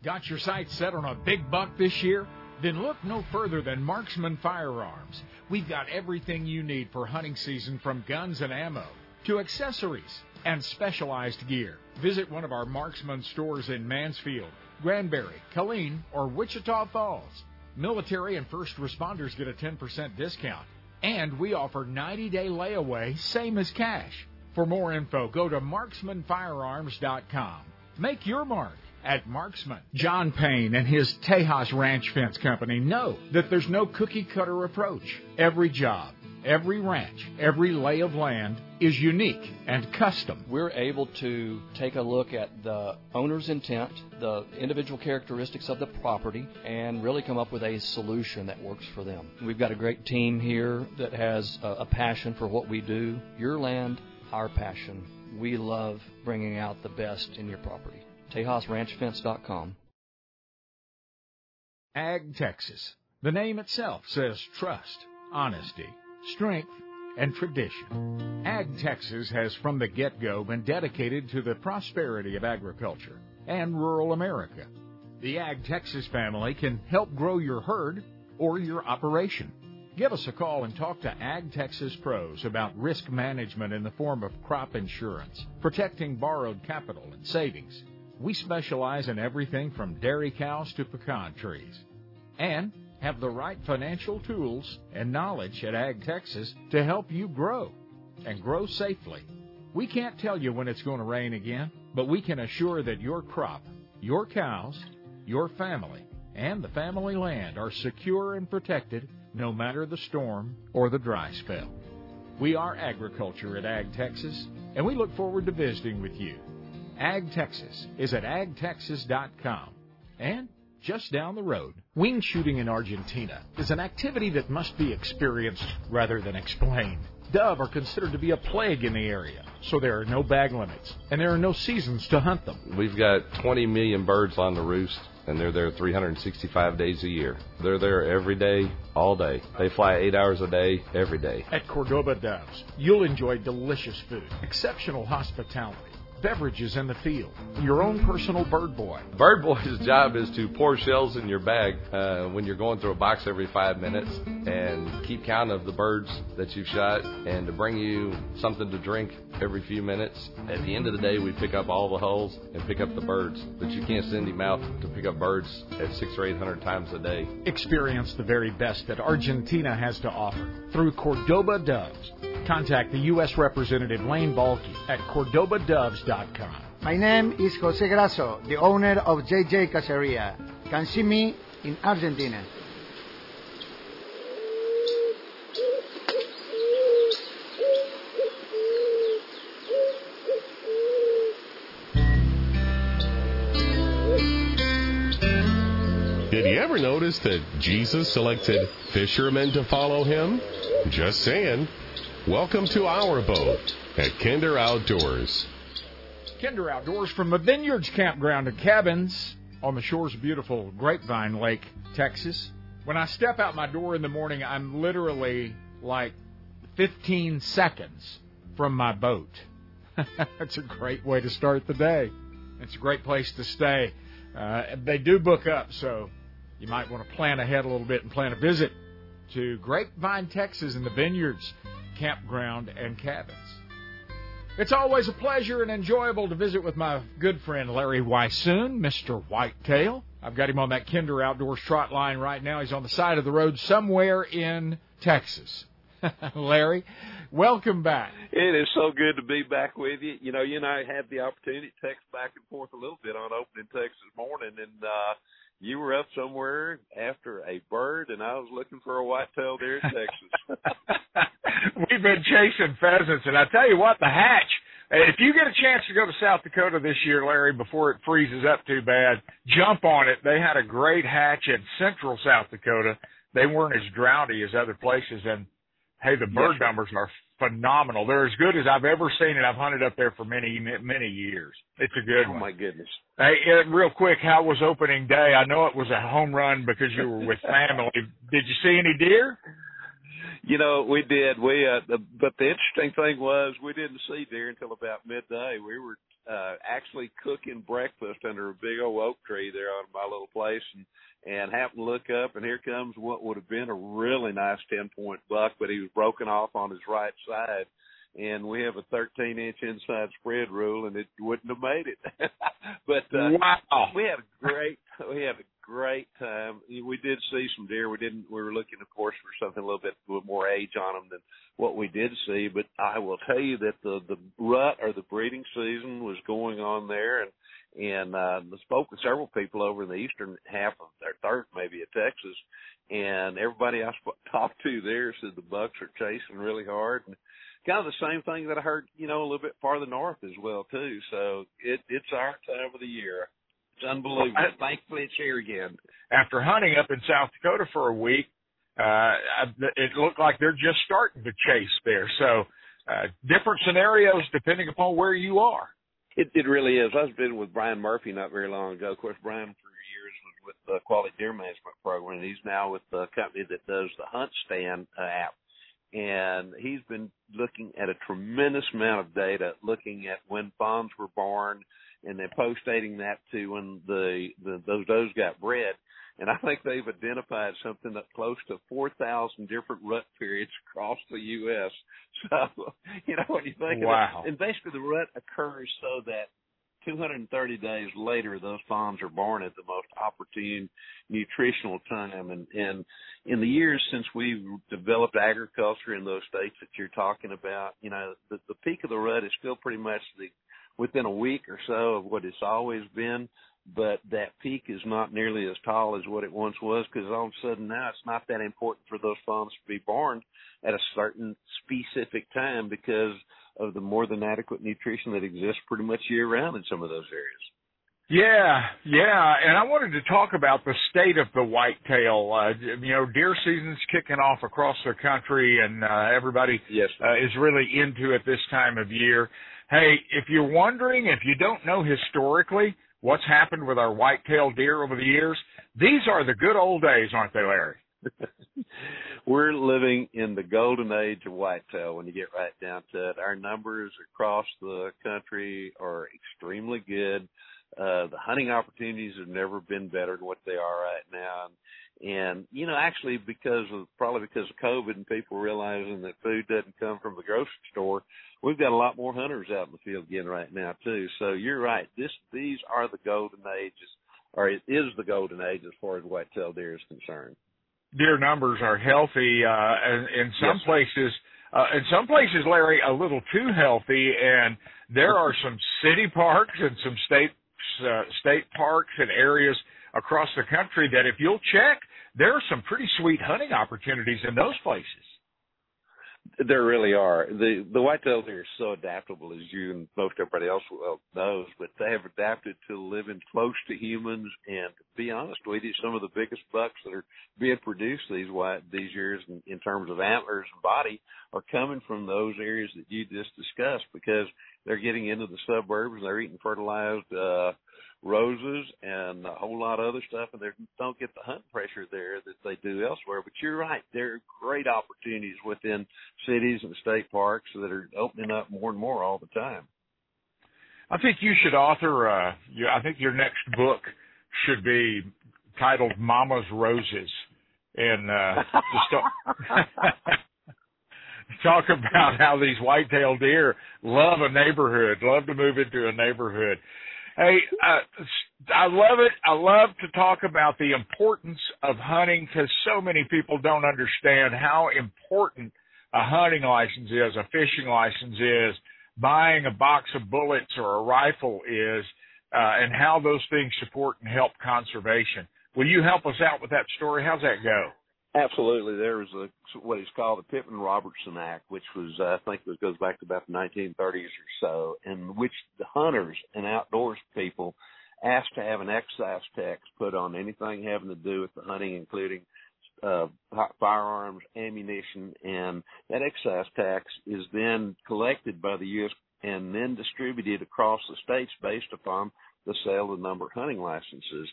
Got your sights set on a big buck this year? Then look no further than Marksman Firearms. We've got everything you need for hunting season from guns and ammo to accessories and specialized gear. Visit one of our Marksman stores in Mansfield, Granbury, Killeen, or Wichita Falls. Military and first responders get a 10% discount. And we offer 90 day layaway, same as cash. For more info, go to marksmanfirearms.com. Make your mark at Marksman. John Payne and his Tejas Ranch Fence Company know that there's no cookie cutter approach. Every job, every ranch, every lay of land is unique and custom. We're able to take a look at the owner's intent, the individual characteristics of the property, and really come up with a solution that works for them. We've got a great team here that has a, a passion for what we do. Your land, our passion. We love bringing out the best in your property. TejasRanchFence.com. Ag Texas. The name itself says trust, honesty, strength, and tradition. Ag Texas has from the get go been dedicated to the prosperity of agriculture and rural America. The Ag Texas family can help grow your herd or your operation. Give us a call and talk to Ag Texas pros about risk management in the form of crop insurance, protecting borrowed capital and savings. We specialize in everything from dairy cows to pecan trees. And have the right financial tools and knowledge at Ag Texas to help you grow and grow safely. We can't tell you when it's going to rain again, but we can assure that your crop, your cows, your family, and the family land are secure and protected no matter the storm or the dry spell. We are agriculture at Ag Texas, and we look forward to visiting with you. Ag Texas is at agtexas.com and just down the road. Wing shooting in Argentina is an activity that must be experienced rather than explained. Dove are considered to be a plague in the area, so there are no bag limits, and there are no seasons to hunt them. We've got 20 million birds on the roost, and they're there 365 days a year. They're there every day, all day. They fly eight hours a day, every day. At Cordoba Doves, you'll enjoy delicious food, exceptional hospitality, beverages in the field, your own personal bird boy. Bird boy's job is to pour shells in your bag uh, when you're going through a box every five minutes and keep count of the birds that you've shot and to bring you something to drink every few minutes. At the end of the day, we pick up all the hulls and pick up the birds, but you can't send him out to pick up birds at six or eight hundred times a day. Experience the very best that Argentina has to offer through Cordoba Doves. contact the U.S. Representative Lane Balky at CordobaDoves.com. My name is Jose Grasso, the owner of JJ Caceria. Can see me in Argentina. Did you ever notice that Jesus selected fishermen to follow him? Just saying. Welcome to our boat at Kinder Outdoors. Kinder Outdoors from the Vineyards Campground and Cabins on the shores of beautiful Grapevine Lake, Texas. When I step out my door in the morning, I'm literally like 15 seconds from my boat. That's a great way to start the day. It's a great place to stay. Uh, they do book up, so you might want to plan ahead a little bit and plan a visit to Grapevine, Texas, in the Vineyards Campground and Cabins. It's always a pleasure and enjoyable to visit with my good friend Larry Weishuhn, Mr. Whitetail. I've got him on that Kinder Outdoors trot line right now. He's on the side of the road somewhere in Texas. Larry, welcome back. It is so good to be back with you. You know, you and I had the opportunity to text back and forth a little bit on opening Texas morning, and uh, you were up somewhere after a bird, and I was looking for a white-tailed deer in Texas. We've been chasing pheasants, and I tell you what, the hatch. If you get a chance to go to South Dakota this year, Larry, before it freezes up too bad, jump on it. They had a great hatch in central South Dakota. They weren't as droughty as other places, and hey, the bird Yes, numbers are phenomenal. They're as good as I've ever seen, it. I've hunted up there for many, many years. It's a good oh one. my goodness! Hey, real quick, how was opening day? I know it was a home run because you were with family. Did you see any deer? You know, we did. We uh the, but the interesting thing was we didn't see deer until about midday. We were uh actually cooking breakfast under a big old oak tree there on my little place and and happened to look up and here comes what would have been a really nice ten point buck, but he was broken off on his right side. And we have a 13 inch inside spread rule, and it wouldn't have made it. but uh, Wow. we had a great, we had a great time. We did see some deer. We didn't. We were looking, of course, for something a little bit with more age on them than what we did see. But I will tell you that the the rut or the breeding season was going on there, and and uh, I spoke with several people over in the eastern half of their third, maybe of Texas, and everybody I sp- talked to there said the bucks are chasing really hard. And, Kind of the same thing that I heard, you know, a little bit farther north as well too. So it it's our time of the year. It's unbelievable. Thankfully, it's here again. After hunting up in South Dakota for a week, uh, it looked like they're just starting to chase there. So, uh, different scenarios depending upon where you are. It it really is. I've been with Brian Murphy not very long ago. Of course, Brian for years was with the Quality Deer Management Program, and he's now with the company that does the Hunt Stand uh, app. And he's been looking at a tremendous amount of data, looking at when fawns were born, and then post-dating that to when the, the those does got bred. And I think they've identified something that close to 4,000 different rut periods across the U.S. So, you know, when you think Wow. of it, and basically the rut occurs so that 230 days later, those fawns are born at the most opportune nutritional time. And, and in the years since we've developed agriculture in those states that you're talking about, you know, the, the peak of the rut is still pretty much the within a week or so of what it's always been. But that peak is not nearly as tall as what it once was because all of a sudden now it's not that important for those fawns to be born at a certain specific time because of the more than adequate nutrition that exists pretty much year round in some of those areas. Yeah, yeah, and I wanted to talk about the state of the whitetail. Uh, you know, deer season's kicking off across the country, and uh, everybody yes. uh, is really into it this time of year. Hey, if you're wondering, if you don't know historically what's happened with our whitetail deer over the years, these are the good old days, aren't they, Larry? We're living in the golden age of whitetail when you get right down to it. Our numbers across the country are extremely good. Uh, the hunting opportunities have never been better than what they are right now. And, you know, actually because of, probably because of COVID and people realizing that food doesn't come from the grocery store, we've got a lot more hunters out in the field again right now too. So you're right. This, these are the golden ages, or it is the golden age as far as whitetail deer is concerned. deer numbers are healthy, uh, and in some Yes. places, uh, in some places, Larry, a little too healthy, and there are some city parks and some state uh, state parks and areas across the country that if you'll check, there are some pretty sweet hunting opportunities in those places. There really are. The the whitetail deer is so adaptable, as you and most everybody else well knows, but they have adapted to living close to humans. And to be honest with you, some of the biggest bucks that are being produced these white these years, in, in terms of antlers and body, are coming from those areas that you just discussed because they're getting into the suburbs and they're eating fertilized uh roses and a whole lot of other stuff and they don't get the hunt pressure there that they do elsewhere. But you're right, there are great opportunities within cities and state parks that are opening up more and more all the time. I think you should author. Uh, I think your next book should be titled "Mama's Roses," and uh, just talk, talk about how these white-tailed deer love a neighborhood, love to move into a neighborhood. Hey, uh, I love it. I love to talk about the importance of hunting because so many people don't understand how important a hunting license is, a fishing license is, buying a box of bullets or a rifle is, uh, and how those things support and help conservation. Will you help us out with that story? How's that go? Absolutely. There was a what is called the Pittman Robertson Act, which was I think it goes back to about the 1930s or so, in which the hunters and outdoors people asked to have an excise tax put on anything having to do with the hunting, including uh, firearms, ammunition, and that excise tax is then collected by the U.S. and then distributed across the states based upon the sale of the number of hunting licenses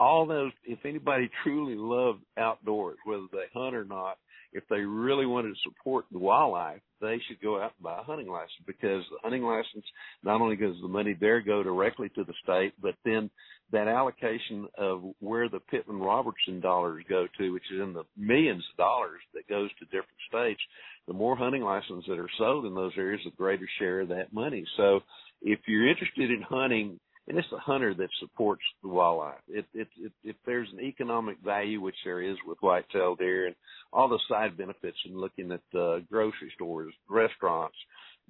all those, if anybody truly loved outdoors, whether they hunt or not, if they really wanted to support the wildlife, they should go out and buy a hunting license because the hunting license not only does the money there go directly to the state, but then that allocation of where the Pittman Robertson dollars go to, which is in the millions of dollars that goes to different states, the more hunting licenses that are sold in those areas, the greater share of that money. So if you're interested in hunting, and it's the hunter that supports the walleye. It, it, it, if there's an economic value, which there is with whitetail deer, and all the side benefits, and looking at uh, grocery stores, restaurants,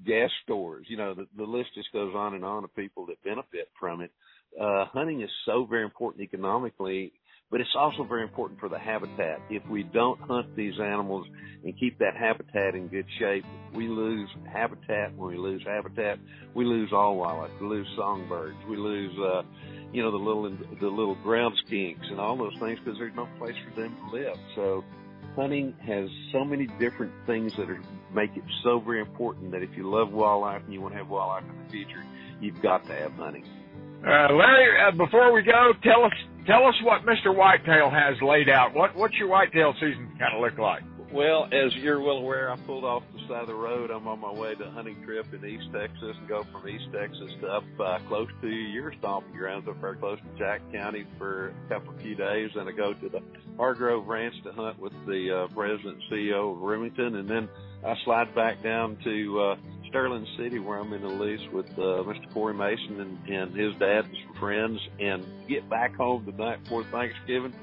gas stores, you know, the, the list just goes on and on of people that benefit from it. Uh, hunting is so very important economically but it's also very important for the habitat. If we don't hunt these animals and keep that habitat in good shape, we lose habitat. When we lose habitat, we lose all wildlife. We lose songbirds. We lose, uh, you know, the little the little ground skinks and all those things because there's no place for them to live. So, hunting has so many different things that are make it so very important that if you love wildlife and you want to have wildlife in the future, you've got to have hunting. Uh, Larry, uh, before we go, tell us tell us what Mr. Whitetail has laid out. What what's your whitetail season kind of look like? Well, as you're well aware, I pulled off the side of the road. I'm on my way to a hunting trip in East Texas and go from East Texas to up uh, close to your stomping grounds up there close to Jack County for a couple of few days. And I go to the Hargrove Ranch to hunt with the uh, president and CEO of Remington. And then I slide back down to uh, Sterling City where I'm in a lease with uh, Mr. Corey Mason and, and his dad and some friends and get back home the night before Thanksgiving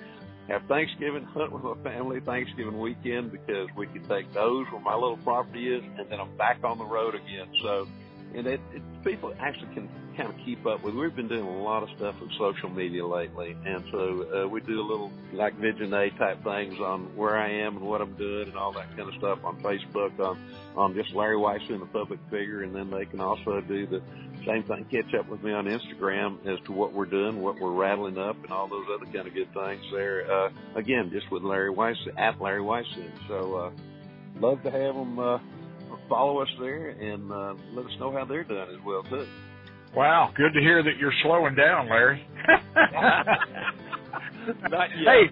have Thanksgiving, hunt with my family Thanksgiving weekend because we can take those where my little property is, and then I'm back on the road again. So, and it, it people actually can kind of keep up with. We've been doing a lot of stuff with social media lately, and so uh, we do a little like Vision A type things on where I am and what I'm doing and all that kind of stuff on Facebook on on just Larry Weiss and the public figure, and then they can also do the same thing. Catch up with me on Instagram as to what we're doing, what we're rattling up, and all those other kind of good things there. Uh, again, just with Larry Weiss at Larry Weiss. So uh, love to have them uh, follow us there and uh, let us know how they're doing as well too. Wow, good to hear that you're slowing down, Larry. Not yet. Hey,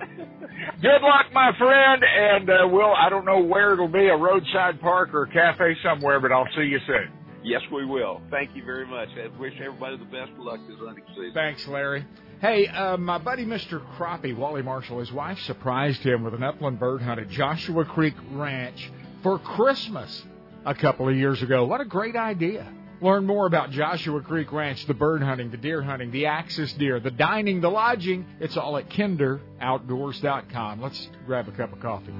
good luck, my friend, and uh, we'll, I don't know where it'll be, a roadside park or a cafe somewhere, but I'll see you soon. Yes, we will. Thank you very much. I wish everybody the best of luck this hunting season. Thanks, Larry. Hey, uh, my buddy Mr. Crappie, Wally Marshall, his wife surprised him with an upland bird hunt at Joshua Creek Ranch for Christmas a couple of years ago. What a great idea. Learn more about Joshua Creek Ranch, the bird hunting, the deer hunting, the axis deer, the dining, the lodging. It's all at kinderoutdoors.com. Let's grab a cup of coffee.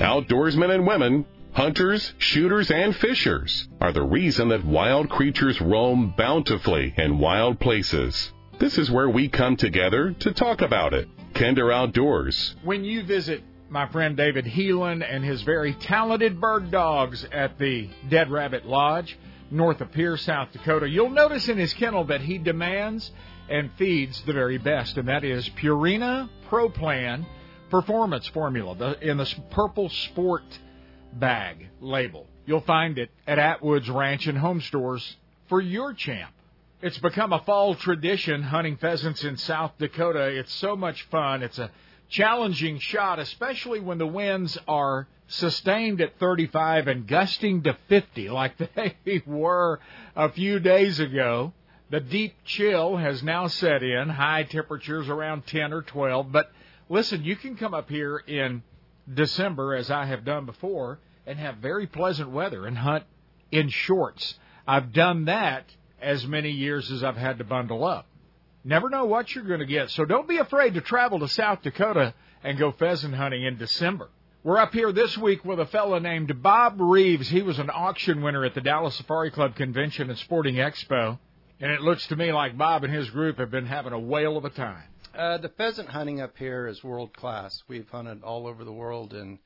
Outdoorsmen and women, hunters, shooters, and fishers are the reason that wild creatures roam bountifully in wild places. This is where we come together to talk about it. Kinder Outdoors. When you visit my friend David Heelan and his very talented bird dogs at the Dead Rabbit Lodge, north of Pierre, South Dakota, you'll notice in his kennel that he demands and feeds the very best, and that is Purina Pro Plan Performance Formula in the purple sport bag label. You'll find it at Atwood's Ranch and Home Stores for your champ. It's become a fall tradition hunting pheasants in South Dakota. It's so much fun. It's a challenging shot, especially when the winds are sustained at 35 and gusting to 50 like they were a few days ago. The deep chill has now set in, high temperatures around 10 or 12. But listen, you can come up here in December, as I have done before, and have very pleasant weather and hunt in shorts. I've done that as many years as I've had to bundle up. Never know what you're going to get, so don't be afraid to travel to South Dakota and go pheasant hunting in December. We're up here this week with a fellow named Bob Reeves. He was an auction winner at the Dallas Safari Club Convention and Sporting Expo, and it looks to me like Bob and his group have been having a whale of a time. Uh, the pheasant hunting up here is world class. We've hunted all over the world, and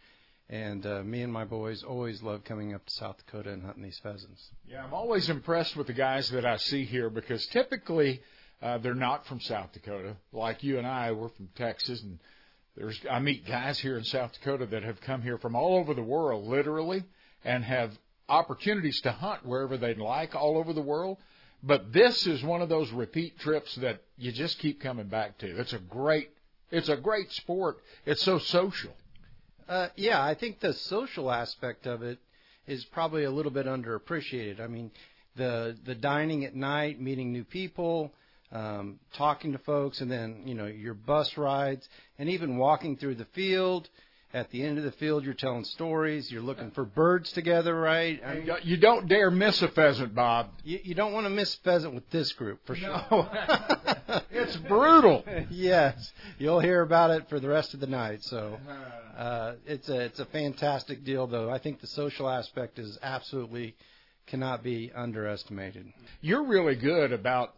and uh, me and my boys always love coming up to South Dakota and hunting these pheasants. Yeah, I'm always impressed with the guys that I see here because typically uh, they're not from South Dakota. Like you and I, we're from Texas, and there's I meet guys here in South Dakota that have come here from all over the world, literally, and have opportunities to hunt wherever they'd like all over the world. But this is one of those repeat trips that you just keep coming back to. It's a great, it's a great sport. It's so social. Uh, yeah, I think the social aspect of it is probably a little bit underappreciated. I mean, the the dining at night, meeting new people, um, talking to folks, and then you know your bus rides, and even walking through the field. At the end of the field, you're telling stories. You're looking for birds together, right? I mean, you don't dare miss a pheasant, Bob. You, you don't want to miss a pheasant with this group for sure. No. it's brutal. yes, you'll hear about it for the rest of the night. So uh, it's a it's a fantastic deal, though. I think the social aspect is absolutely cannot be underestimated. You're really good about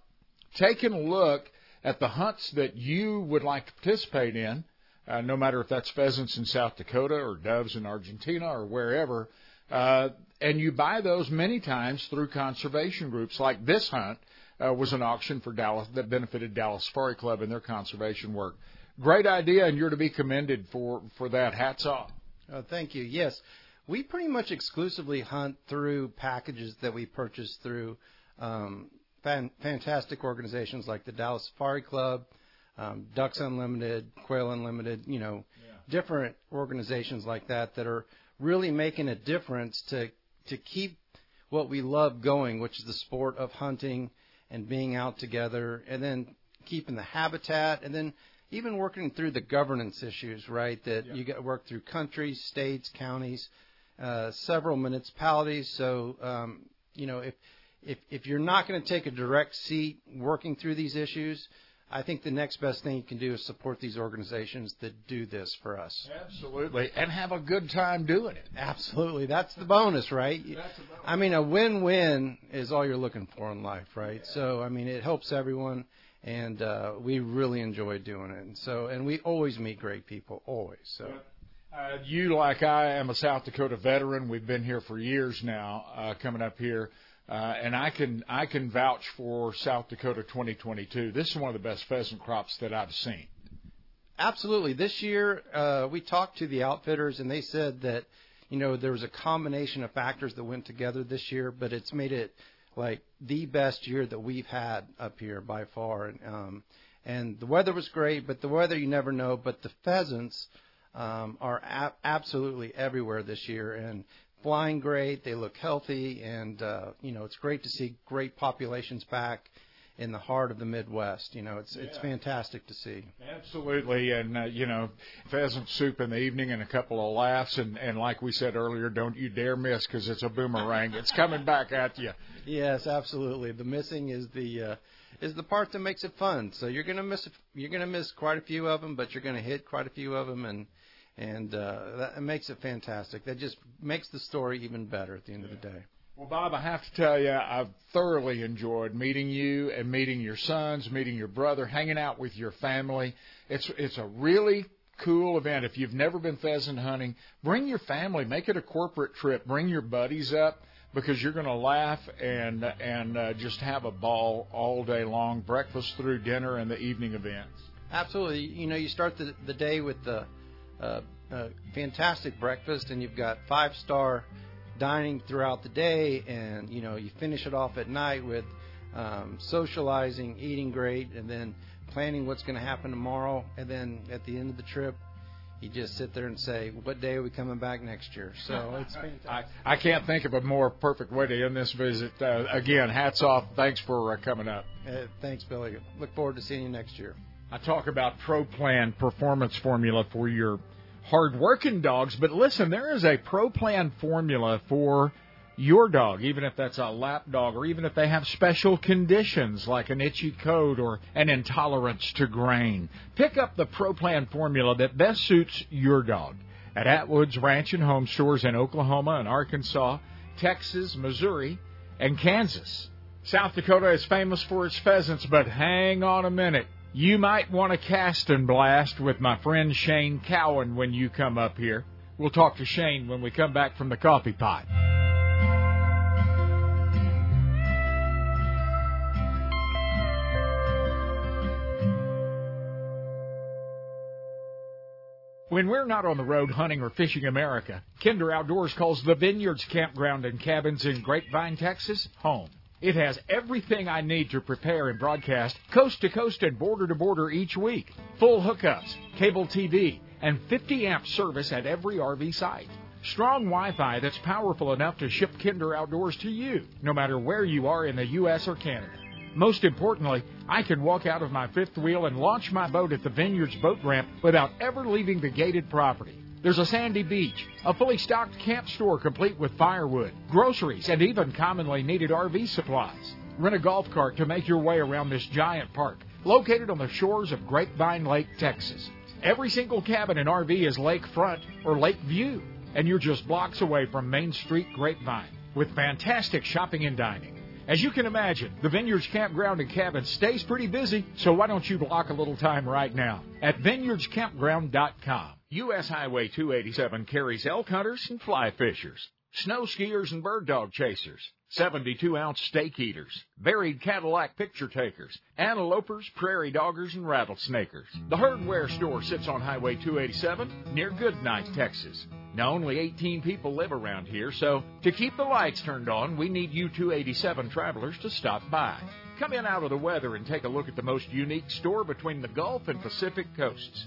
taking a look at the hunts that you would like to participate in uh, no matter if that's pheasants in South Dakota or doves in Argentina or wherever. Uh, and you buy those many times through conservation groups. Like this hunt uh, was an auction for Dallas that benefited Dallas Safari Club and their conservation work. Great idea, and you're to be commended for for that. Hats off. Oh, thank you. Yes, we pretty much exclusively hunt through packages that we purchase through um, fan, fantastic organizations like the Dallas Safari Club, um, Ducks Unlimited, Quail Unlimited, you know, yeah. different organizations like that that are really making a difference to to keep what we love going, which is the sport of hunting and being out together, and then keeping the habitat, and then even working through the governance issues, right? That yeah. you got to work through countries, states, counties, uh, several municipalities. So, um, you know, if if if you're not going to take a direct seat working through these issues, I think the next best thing you can do is support these organizations that do this for us. Absolutely, and have a good time doing it. Absolutely, that's the bonus, right? That's bonus. I mean, a win-win is all you're looking for in life, right? Yeah. So, I mean, it helps everyone, and uh, we really enjoy doing it. And so, and we always meet great people, always. So. Uh, you, like I, am a South Dakota veteran. We've been here for years now, uh, coming up here. Uh, and I can I can vouch for South Dakota 2022. This is one of the best pheasant crops that I've seen. Absolutely. This year, uh, we talked to the outfitters, and they said that you know there was a combination of factors that went together this year, but it's made it like the best year that we've had up here by far. And um, and the weather was great, but the weather you never know. But the pheasants um, are ab- absolutely everywhere this year, and flying great. They look healthy, and uh, you know it's great to see great populations back in the heart of the Midwest. You know, it's yeah. it's fantastic to see. Absolutely, and uh, you know, pheasant soup in the evening and a couple of laughs, and and like we said earlier, don't you dare miss because it's a boomerang. it's coming back at you. Yes, absolutely. The missing is the uh, is the part that makes it fun. So you're gonna miss you're gonna miss quite a few of them, but you're gonna hit quite a few of them, and and uh, that makes it fantastic. That just makes the story even better at the end of the day. Well, Bob, I have to tell you, I've thoroughly enjoyed meeting you and meeting your sons, meeting your brother, hanging out with your family. It's it's a really cool event. If you've never been pheasant hunting, bring your family, make it a corporate trip, bring your buddies up because you're going to laugh and and uh, just have a ball all day long, breakfast through dinner and the evening events. Absolutely. You know, you start the the day with the uh, uh, fantastic breakfast, and you've got five star dining throughout the day, and you know you finish it off at night with um, socializing, eating great, and then planning what's going to happen tomorrow, and then at the end of the trip, you just sit there and say, "What day are we coming back next year?" So it's I, I can't think of a more perfect way to end this visit. Uh, again, hats off. Thanks for uh, coming up. Uh, thanks, Billy. Look forward to seeing you next year. I talk about Pro Plan performance formula for your hard-working dogs, but listen, there is a Pro Plan formula for your dog, even if that's a lap dog, or even if they have special conditions like an itchy coat or an intolerance to grain. Pick up the Pro Plan formula that best suits your dog at Atwood's Ranch and Home Stores in Oklahoma and Arkansas, Texas, Missouri, and Kansas. South Dakota is famous for its pheasants, but hang on a minute. You might want to cast and blast with my friend Shane Cowan when you come up here. We'll talk to Shane when we come back from the coffee pot. When we're not on the road hunting or fishing America, Kinder Outdoors calls the Vineyards Campground and Cabins in Grapevine, Texas, home. It has everything I need to prepare and broadcast coast to coast and border to border each week. Full hookups, cable TV, and 50 amp service at every RV site. Strong Wi Fi that's powerful enough to ship Kinder Outdoors to you, no matter where you are in the U.S. or Canada. Most importantly, I can walk out of my fifth wheel and launch my boat at the Vineyards boat ramp without ever leaving the gated property. There's a sandy beach, a fully stocked camp store complete with firewood, groceries, and even commonly needed RV supplies. Rent a golf cart to make your way around this giant park, located on the shores of Grapevine Lake, Texas. Every single cabin and RV is lakefront or lake view, and you're just blocks away from Main Street Grapevine with fantastic shopping and dining. As you can imagine, the Vineyards Campground and Cabin stays pretty busy, so why don't you block a little time right now at vineyardscampground.com. U.S. Highway 287 carries elk hunters and fly fishers, snow skiers and bird dog chasers, 72 ounce steak eaters, varied Cadillac picture takers, antelopers, prairie doggers, and rattlesnakers. The Herdware store sits on Highway 287 near Goodnight, Texas. Now, only 18 people live around here, so to keep the lights turned on, we need you 287 travelers to stop by. Come in out of the weather and take a look at the most unique store between the Gulf and Pacific coasts.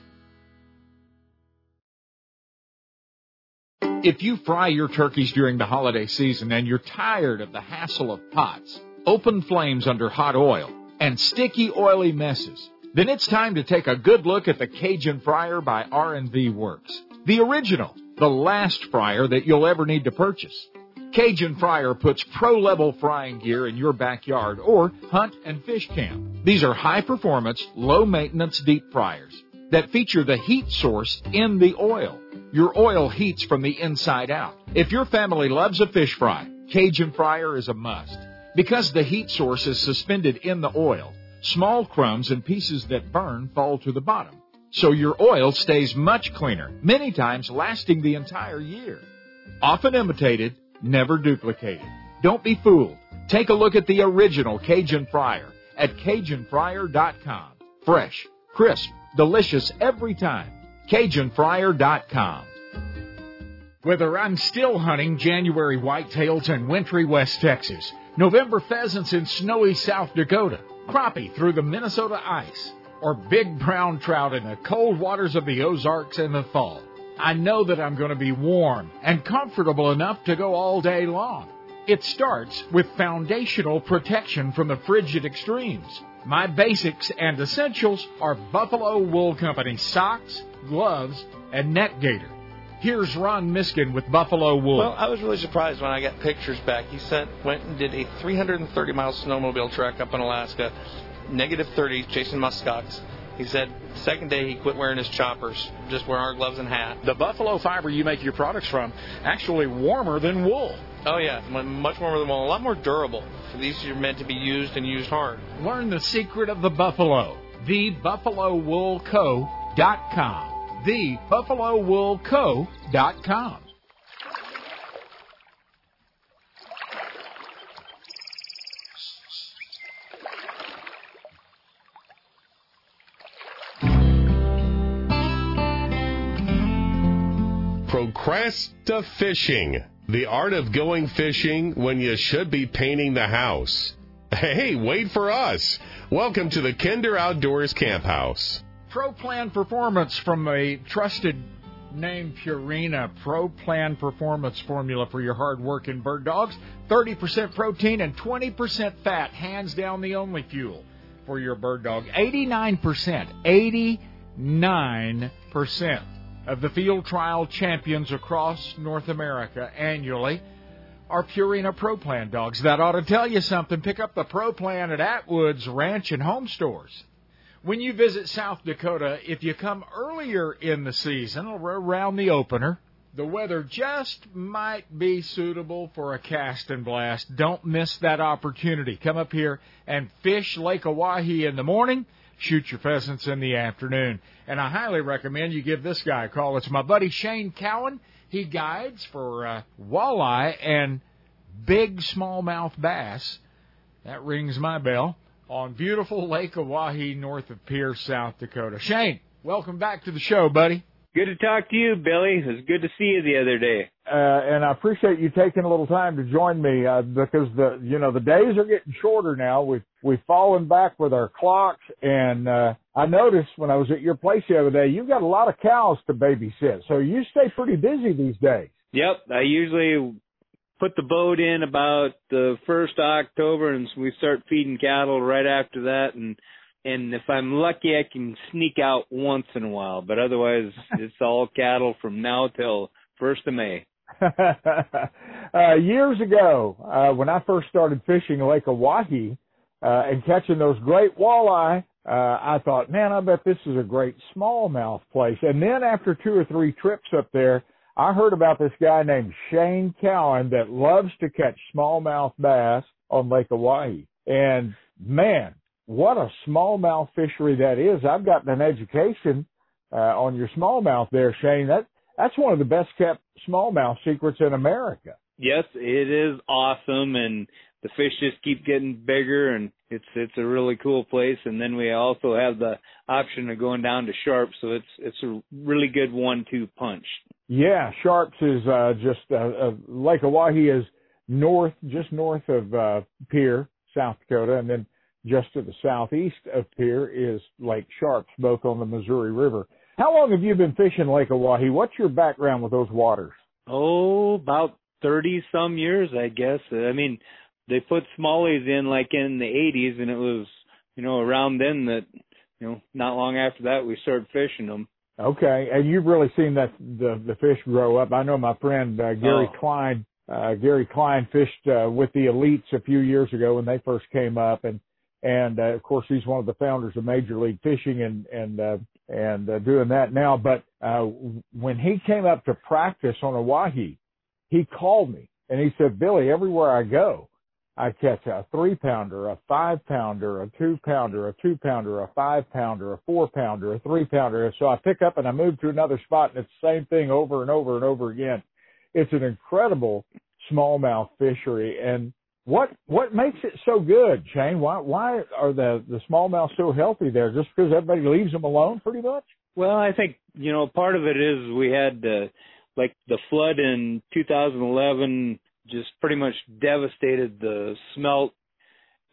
If you fry your turkeys during the holiday season and you're tired of the hassle of pots, open flames under hot oil, and sticky oily messes, then it's time to take a good look at the Cajun Fryer by R&V Works. The original, the last fryer that you'll ever need to purchase. Cajun Fryer puts pro level frying gear in your backyard or hunt and fish camp. These are high performance, low maintenance deep fryers that feature the heat source in the oil. Your oil heats from the inside out. If your family loves a fish fry, Cajun Fryer is a must. Because the heat source is suspended in the oil, small crumbs and pieces that burn fall to the bottom so your oil stays much cleaner, many times lasting the entire year. Often imitated, never duplicated. Don't be fooled. Take a look at the original Cajun Fryer at CajunFryer.com. Fresh, crisp, delicious every time. CajunFryer.com. Whether I'm still hunting January whitetails in wintry West Texas, November pheasants in snowy South Dakota, crappie through the Minnesota ice, or big brown trout in the cold waters of the Ozarks in the fall, I know that I'm going to be warm and comfortable enough to go all day long. It starts with foundational protection from the frigid extremes. My basics and essentials are Buffalo Wool Company socks, gloves, and net gaiter. Here's Ron Miskin with Buffalo Wool. Well, I was really surprised when I got pictures back. He sent went and did a 330 mile snowmobile trek up in Alaska, negative 30, chasing muskox. He said second day he quit wearing his choppers, just wearing our gloves and hat. The buffalo fiber you make your products from actually warmer than wool. Oh yeah, much warmer than wool, a lot more durable. These are meant to be used and used hard. Learn the secret of the buffalo. TheBuffaloWoolCo.com. TheBuffaloWoolCo.com. Procrasta Fishing. The art of going fishing when you should be painting the house. Hey, wait for us. Welcome to the Kinder Outdoors Camp House. Pro Plan Performance from a trusted name Purina. Pro Plan Performance formula for your hard working bird dogs. 30% protein and 20% fat. Hands down the only fuel for your bird dog. 89%. 89% of the field trial champions across North America annually are Purina Pro Plan dogs. That ought to tell you something. Pick up the Pro Plan at Atwood's Ranch and Home Stores. When you visit South Dakota, if you come earlier in the season around the opener, the weather just might be suitable for a cast and blast. Don't miss that opportunity. Come up here and fish Lake Oahe in the morning shoot your pheasants in the afternoon. And I highly recommend you give this guy a call. It's my buddy Shane Cowan. He guides for uh, walleye and big smallmouth bass. That rings my bell on beautiful Lake Oahe north of Pierre, South Dakota. Shane, welcome back to the show, buddy. Good to talk to you, Billy. It was good to see you the other day. Uh, and I appreciate you taking a little time to join me uh, because the you know the days are getting shorter now. We've we've fallen back with our clocks, and uh, I noticed when I was at your place the other day, you've got a lot of cows to babysit, so you stay pretty busy these days. Yep, I usually put the boat in about the first October, and we start feeding cattle right after that, and and if I'm lucky, I can sneak out once in a while. But otherwise, it's all cattle from now till first of May. uh, years ago, uh, when I first started fishing Lake Oahe uh, and catching those great walleye, uh, I thought, man, I bet this is a great smallmouth place. And then after two or three trips up there, I heard about this guy named Shane Cowan that loves to catch smallmouth bass on Lake Oahe. And man, what a smallmouth fishery that is. I've gotten an education uh, on your smallmouth there, Shane. That that's one of the best kept smallmouth secrets in America. Yes, it is awesome, and the fish just keep getting bigger, and it's it's a really cool place. And then we also have the option of going down to Sharps, so it's it's a really good one-two punch. Yeah, Sharps is uh, just uh, uh, Lake Oahe is north, just north of uh, Pierre, South Dakota, and then just to the southeast of Pierre is Lake Sharps, both on the Missouri River. How long have you been fishing Lake Oahe? What's your background with those waters? Oh, about 30 some years, I guess. I mean, they put smallies in like in the 80s and it was, you know, around then that, you know, not long after that we started fishing them. Okay. And you've really seen that the the fish grow up. I know my friend uh, Gary oh. Klein uh Gary Klein fished uh, with the elites a few years ago when they first came up and and uh, of course he's one of the founders of Major League Fishing and and uh, and uh, doing that now. But uh, when he came up to practice on Oahe, he called me and he said, Billy, everywhere I go, I catch a three pounder, a five pounder, a two pounder, a two pounder, a five pounder, a four pounder, a three pounder. So I pick up and I move to another spot and it's the same thing over and over and over again. It's an incredible smallmouth fishery. And what what makes it so good, Shane? Why why are the the smallmouth so healthy there? Just because everybody leaves them alone, pretty much? Well, I think you know part of it is we had uh, like the flood in 2011 just pretty much devastated the smelt,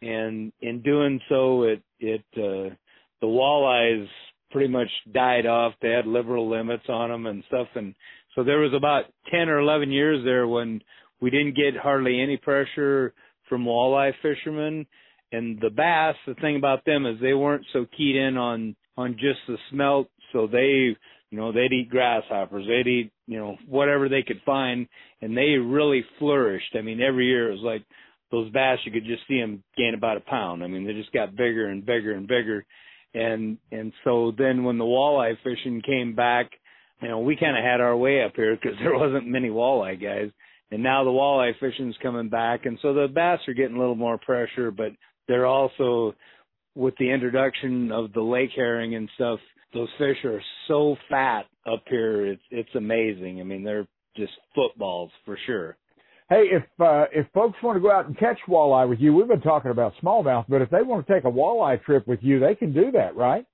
and in doing so, it it uh, the walleyes pretty much died off. They had liberal limits on them and stuff, and so there was about 10 or 11 years there when we didn't get hardly any pressure from walleye fishermen. And the bass, the thing about them is they weren't so keyed in on on just the smelt, so they, you know, they'd eat grasshoppers, they'd eat, you know, whatever they could find, and they really flourished. I mean, every year it was like those bass, you could just see them gain about a pound. I mean, they just got bigger and bigger and bigger, and and so then when the walleye fishing came back, you know, we kind of had our way up here because there wasn't many walleye guys. And now the walleye fishing's coming back, and so the bass are getting a little more pressure, but they're also with the introduction of the lake herring and stuff. Those fish are so fat up here; it's it's amazing. I mean, they're just footballs for sure. Hey, if uh, if folks want to go out and catch walleye with you, we've been talking about smallmouth, but if they want to take a walleye trip with you, they can do that, right?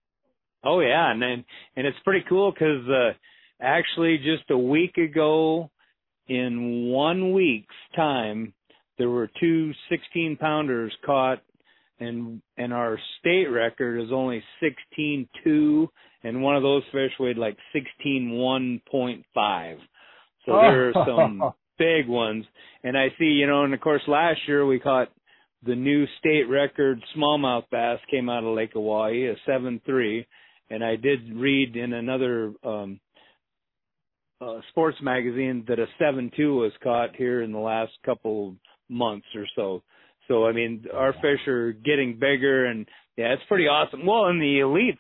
Oh yeah, and then and it's pretty cool because uh, actually just a week ago, in one week's time, there were two 16 pounders caught, and and our state record is only 16.2, and one of those fish weighed like 16.1.5. So there are some big ones, and I see you know, and of course last year we caught the new state record smallmouth bass came out of Lake Oahe, a seven three, and I did read in another um uh, sports magazine that a seven two was caught here in the last couple months or so. So I mean, our fish are getting bigger, and yeah, it's pretty awesome. Well, in the elites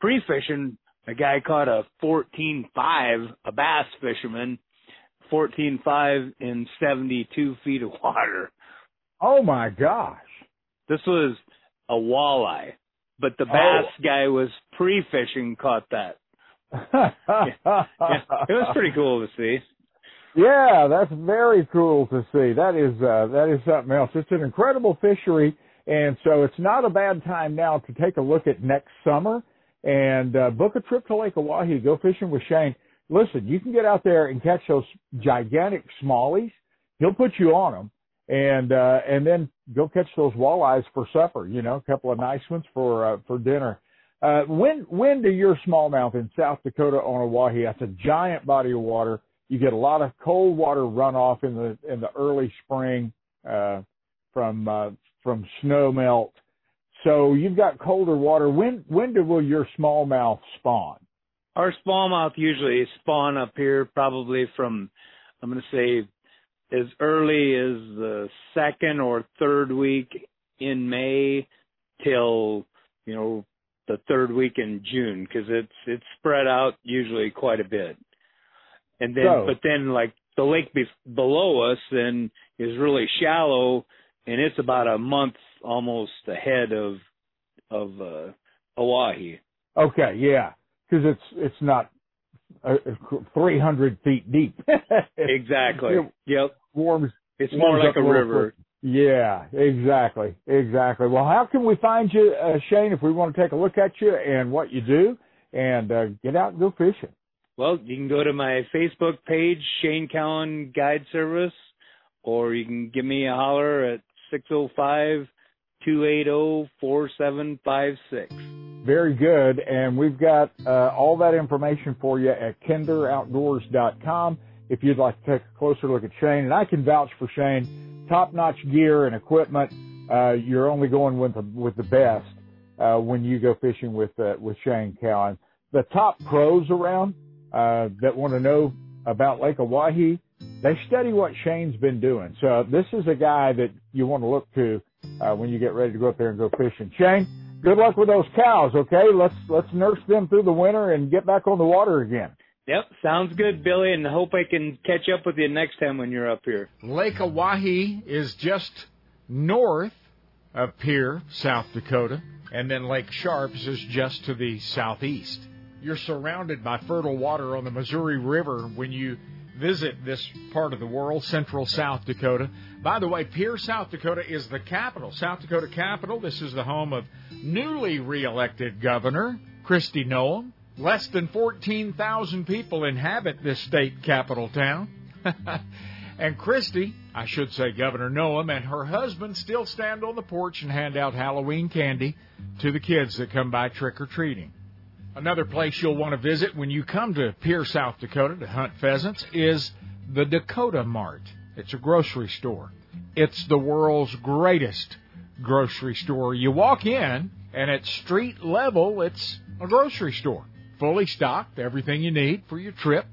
pre-fishing, a guy caught a fourteen five, a bass fisherman, fourteen five in seventy two feet of water. Oh my gosh! This was a walleye, but the oh. bass Oh. guy was pre-fishing caught that. yeah, it was pretty cool to see. Yeah, that's very cool to see. That is uh, that is something else. It's an incredible fishery, and so it's not a bad time now to take a look at next summer and uh, book a trip to Lake Oahe. Go fishing with Shane. Listen, you can get out there and catch those gigantic smallies. He'll put you on them, and uh, and then go catch those walleyes for supper. You know, a couple of nice ones for uh, for dinner. Uh, when when do your smallmouth in South Dakota on Oahe? That's a giant body of water. You get a lot of cold water runoff in the in the early spring uh, from uh, from snow melt. So you've got colder water. When when do will your smallmouth spawn? Our smallmouth usually spawn up here probably from, I'm going to say, as early as the second or third week in May till, you know, the third week in June because it's it's spread out usually quite a bit. And then, So- but then like the lake be- below us then is really shallow, and it's about a month almost ahead of of uh, Oahe. Okay, yeah, because it's it's not uh, 300 feet deep. Exactly. It Yep. warms. It's more like a river. Yeah, exactly, exactly. Well, how can we find you, uh, Shane, if we want to take a look at you and what you do, and uh, get out and go fishing? Well, you can go to my Facebook page, Shane Cowan Guide Service, or you can give me a holler at six zero five two eight zero four seven five six. Very good. And we've got uh, all that information for you at kinderoutdoors.com if you'd like to take a closer look at Shane. And I can vouch for Shane. Top-notch gear and equipment. Uh, you're only going with the, with the best uh, when you go fishing with uh, with Shane Cowan. The top pros around uh, that want to know about Lake Oahe, they study what Shane's been doing. So this is a guy that you want to look to uh, when you get ready to go up there and go fishing. Shane, good luck with those cows. Okay, let's let's nurse them through the winter and get back on the water again. Yep, sounds good, Billy, and hope I can catch up with you next time when you're up here. Lake Oahe is just north of Pierre, South Dakota, and then Lake Sharps is just to the southeast. You're surrounded by fertile water on the Missouri River when you visit this part of the world, central South Dakota. By the way, Pierre, South Dakota is the capital. South Dakota capital. This is the home of newly reelected Governor Kristi Noem. Less than 14,000 people inhabit this state capital town. and Kristi, I should say Governor Noem, and her husband still stand on the porch and hand out Halloween candy to the kids that come by trick or treating. Another place you'll want to visit when you come to Pierre, South Dakota to hunt pheasants is the Dakota Mart. It's a grocery store. It's the world's greatest grocery store. You walk in, and at street level, it's a grocery store. Fully stocked, everything you need for your trip.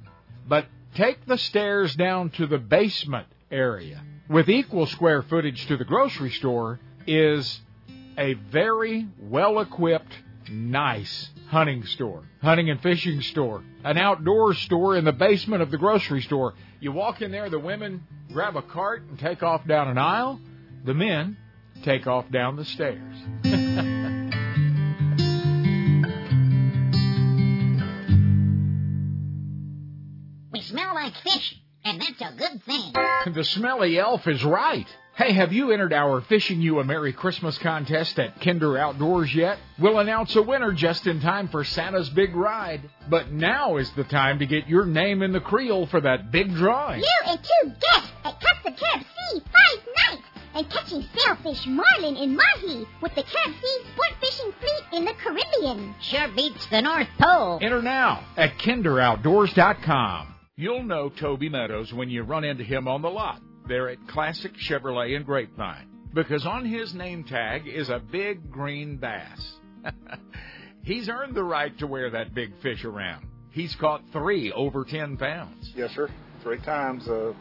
But take the stairs down to the basement area. With equal square footage to the grocery store is a very well equipped, nice hunting store, hunting and fishing store, an outdoor store in the basement of the grocery store. You walk in there, the women grab a cart and take off down an aisle. The men take off down the stairs. we smell like fish, and that's a good thing. the smelly elf is right. Hey, have you entered our Fishing You a Merry Christmas contest at Kinder Outdoors yet? We'll announce a winner just in time for Santa's big ride. But now is the time to get your name in the creel for that big drawing. You and two guests at Custom Camp Sea five nights and catching sailfish, marlin, and mahi with the Camp Sea sport fishing fleet in the Caribbean. Sure beats the North Pole. Enter now at kinderoutdoors.com. You'll know Toby Meadows when you run into him on the lot there at Classic Chevrolet in Grapevine because on his name tag is a big green bass. He's earned the right to wear that big fish around. He's caught three over 10 pounds. Yes, sir. Three times. Uh,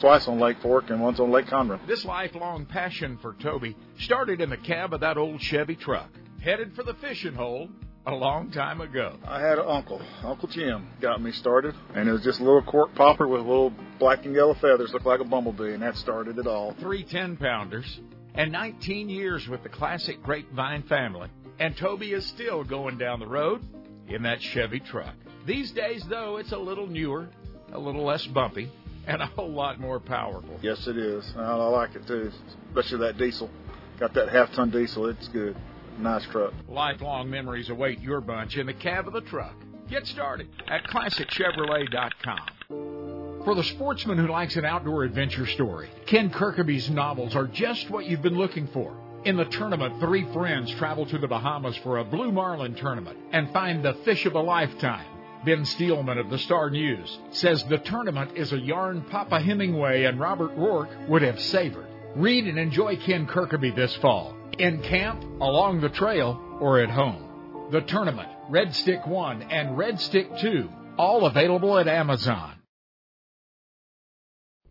twice on Lake Fork and once on Lake Conroe. This lifelong passion for Toby started in the cab of that old Chevy truck, headed for the fishing hole a long time ago. I had an uncle, Uncle Jim, got me started, and it was just a little cork popper with little black and yellow feathers, looked like a bumblebee, and that started it all. Three 10 pounders, and 19 years with the classic Grapevine family, and Toby is still going down the road in that Chevy truck. These days, though, it's a little newer, a little less bumpy, and a whole lot more powerful. Yes, it is. I like it too, especially that diesel. Got that half ton diesel, it's good. Nice truck. Lifelong memories await your bunch in the cab of the truck. Get started at ClassicChevrolet.com. For the sportsman who likes an outdoor adventure story, Ken Kirkaby's novels are just what you've been looking for. In the tournament, three friends travel to the Bahamas for a blue marlin tournament and find the fish of a lifetime. Ben Steelman of the Star News says the tournament is a yarn Papa Hemingway and Robert Ruark would have savored. Read and enjoy Ken Kirkaby this fall in camp, along the trail, or at home. The tournament, Red Stick 1 and Red Stick 2, all available at Amazon.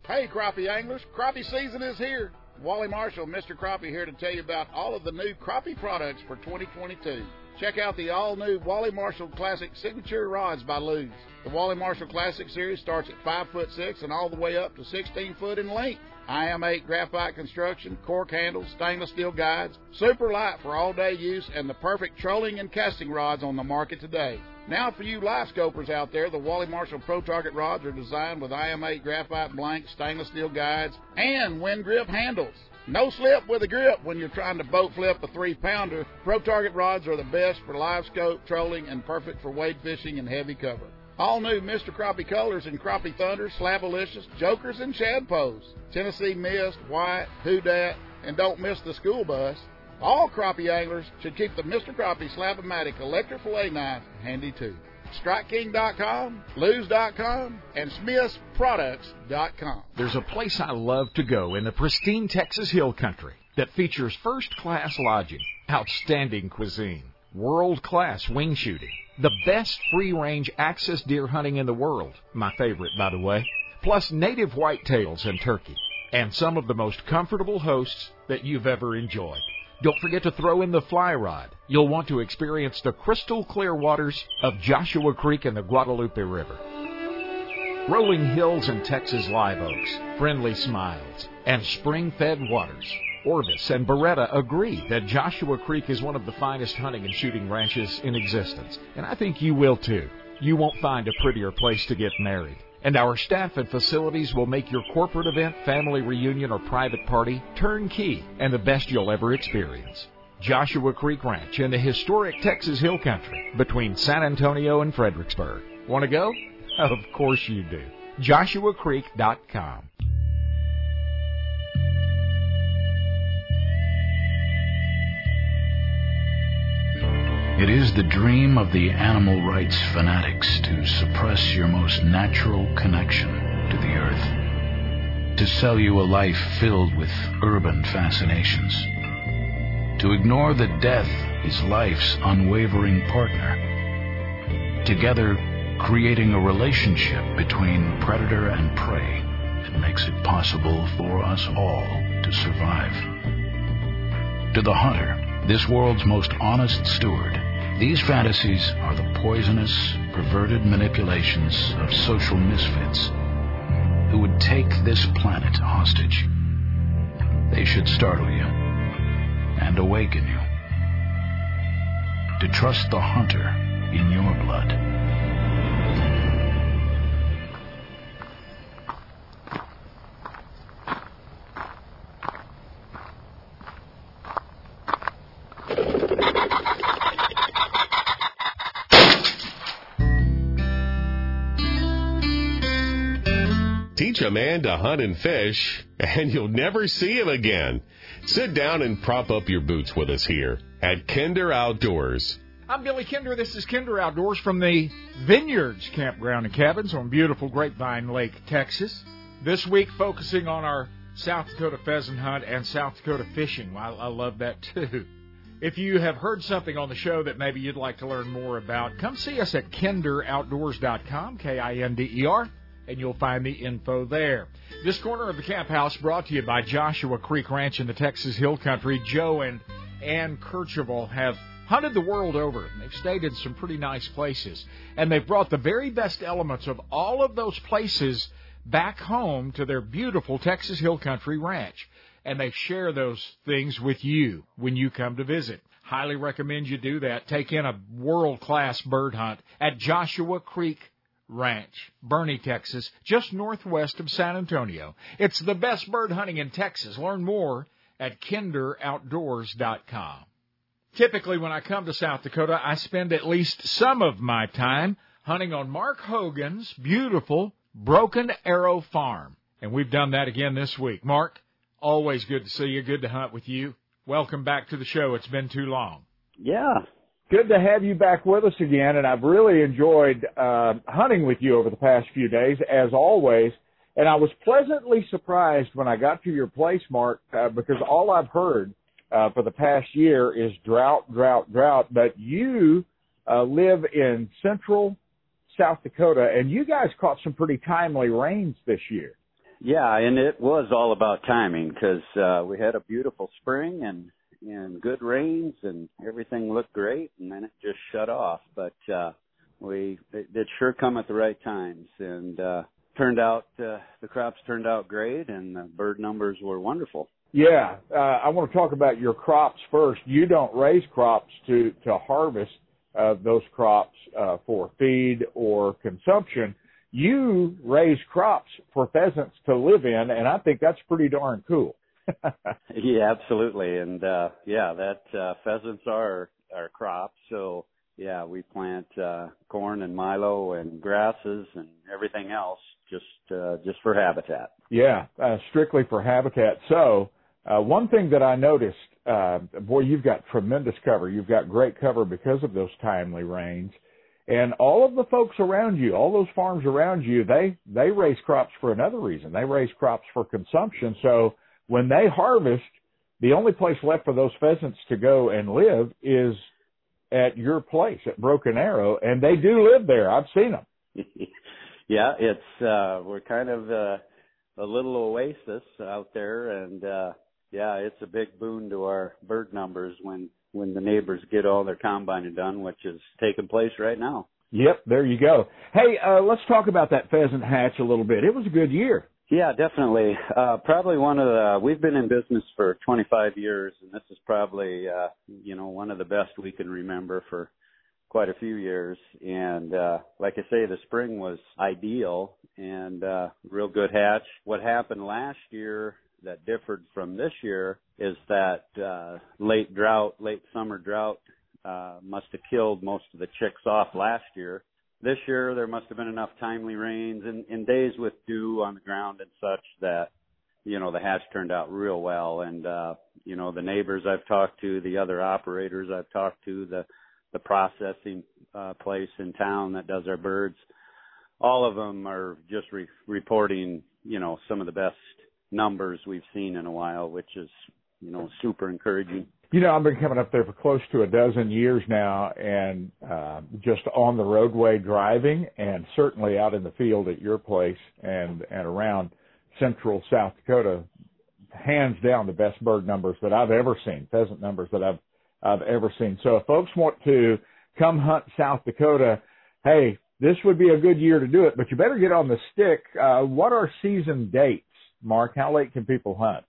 Hey, crappie anglers, crappie season is here. Wally Marshall, Mr. Crappie, here to tell you about all of the new crappie products for 2022. Check out the all new Wally Marshall Classic Signature Rods by Lew's. The Wally Marshall Classic series starts at 5 foot 6 and all the way up to 16 foot in length. IM8 graphite construction, cork handles, stainless steel guides, super light for all day use, and the perfect trolling and casting rods on the market today. Now, for you live scopers out there, the Wally Marshall Pro Target rods are designed with IM8 graphite blanks, stainless steel guides, and Winn grip handles. No slip with a grip when you're trying to boat flip a three pounder. Pro Target rods are the best for live scope, trolling, and perfect for wade fishing and heavy cover. All new Mr. Crappie colors in Crappie Thunder, Slabalicious, Jokers, and Shadpoes. Tennessee Mist, White, Who Dat, and don't miss the school bus. All crappie anglers should keep the Mr. Crappie Slab-O-Matic electric fillet knife handy too. StrikeKing.com, Lew's.com, and SmithsProducts.com. There's a place I love to go in the pristine Texas Hill Country that features first-class lodging, outstanding cuisine, world-class wing shooting, the best free-range access deer hunting in the world, my favorite by the way, plus native whitetails and turkey, and some of the most comfortable hosts that you've ever enjoyed. Don't forget to throw in the fly rod. You'll want to experience the crystal clear waters of Joshua Creek and the Guadalupe River. Rolling hills and Texas live oaks, friendly smiles, and spring fed waters. Orvis and Beretta agree that Joshua Creek is one of the finest hunting and shooting ranches in existence, and I think you will too. You won't find a prettier place to get married. And our staff and facilities will make your corporate event, family reunion, or private party turnkey and the best you'll ever experience. Joshua Creek Ranch in the historic Texas Hill Country between San Antonio and Fredericksburg. Want to go? Of course you do. JoshuaCreek.com. It is the dream of the animal rights fanatics to suppress your most natural connection to the earth, to sell you a life filled with urban fascinations, to ignore that death is life's unwavering partner, together creating a relationship between predator and prey that makes it possible for us all to survive. To the hunter, this world's most honest steward, these fantasies are the poisonous, perverted manipulations of social misfits who would take this planet hostage. They should startle you and awaken you to trust the hunter in your blood. Teach a man to hunt and fish, and you'll never see him again. Sit down and prop up your boots with us here at Kinder Outdoors. I'm Billy Kinder. This is Kinder Outdoors from the Vineyards Campground and Cabins on beautiful Grapevine Lake, Texas. This week, focusing on our South Dakota pheasant hunt and South Dakota fishing. I, I love that too. If you have heard something on the show that maybe you'd like to learn more about, come see us at kinderoutdoors.com, K I N D E R, and you'll find the info there. This corner of the camp house brought to you by Joshua Creek Ranch in the Texas Hill Country. Joe and Ann Kercheval have hunted the world over. They've stayed in some pretty nice places, and they've brought the very best elements of all of those places back home to their beautiful Texas Hill Country Ranch. And they share those things with you when you come to visit. Highly recommend you do that. Take in a world class bird hunt at Joshua Creek Ranch, Boerne, Texas, just northwest of San Antonio. It's the best bird hunting in Texas. Learn more at kinderoutdoors.com. Typically, when I come to South Dakota, I spend at least some of my time hunting on Mark Hogan's beautiful Broken Arrow Farm. And we've done that again this week. Mark, always good to see you. Good to hunt with you. Welcome back to the show. It's been too long. Yeah. Good to have you back with us again, and I've really enjoyed uh, hunting with you over the past few days, as always. And I was pleasantly surprised when I got to your place, Mark, uh, because all I've heard uh, for the past year is drought, drought, drought. But you uh, live in central South Dakota, and you guys caught some pretty timely rains this year. Yeah, and it was all about timing because uh, we had a beautiful spring and and good rains and everything looked great, and then it just shut off. But uh, we it, it sure come at the right times, and uh, turned out uh, the crops turned out great, and the bird numbers were wonderful. Yeah, uh, I want to talk about your crops first. You don't raise crops to to harvest uh, those crops uh, for feed or consumption. You raise crops for pheasants to live in, and I think that's pretty darn cool. yeah, absolutely, and uh, yeah, that uh, pheasants are our crops. So yeah, we plant uh, corn and milo and grasses and everything else just uh, just for habitat. Yeah, uh, strictly for habitat. So uh, one thing that I noticed, uh, boy, you've got tremendous cover. You've got great cover because of those timely rains. And all of the folks around you, all those farms around you, they, they raise crops for another reason. They raise crops for consumption. So when they harvest, the only place left for those pheasants to go and live is at your place at Broken Arrow, and they do live there. I've seen them. yeah, it's uh we're kind of uh, a little oasis out there, and uh yeah, it's a big boon to our bird numbers when when the neighbors get all their combining done, which is taking place right now. Yep, there you go. Hey, uh, let's talk about that pheasant hatch a little bit. It was a good year. Yeah, definitely. Uh, probably one of the, we've been in business for 25 years and this is probably, uh, you know, one of the best we can remember for, quite a few years. And uh, like I say, the spring was ideal and uh, real good hatch. What happened last year that differed from this year is that uh, late drought, late summer drought, uh, must have killed most of the chicks off last year. This year, there must have been enough timely rains and, and days with dew on the ground and such that you know the hatch turned out real well. And uh, you know the neighbors I've talked to, the other operators I've talked to, the the processing uh, place in town that does our birds, all of them are just re- reporting you know some of the best numbers we've seen in a while, which is, you know, super encouraging. You know, I've been coming up there for close to a dozen years now and uh, just on the roadway driving and certainly out in the field at your place and, and around central South Dakota, hands down the best bird numbers that I've ever seen, pheasant numbers that I've, I've ever seen. So if folks want to come hunt South Dakota, hey, this would be a good year to do it, but you better get on the stick. Uh, what are season dates? Mark? How late can people hunt?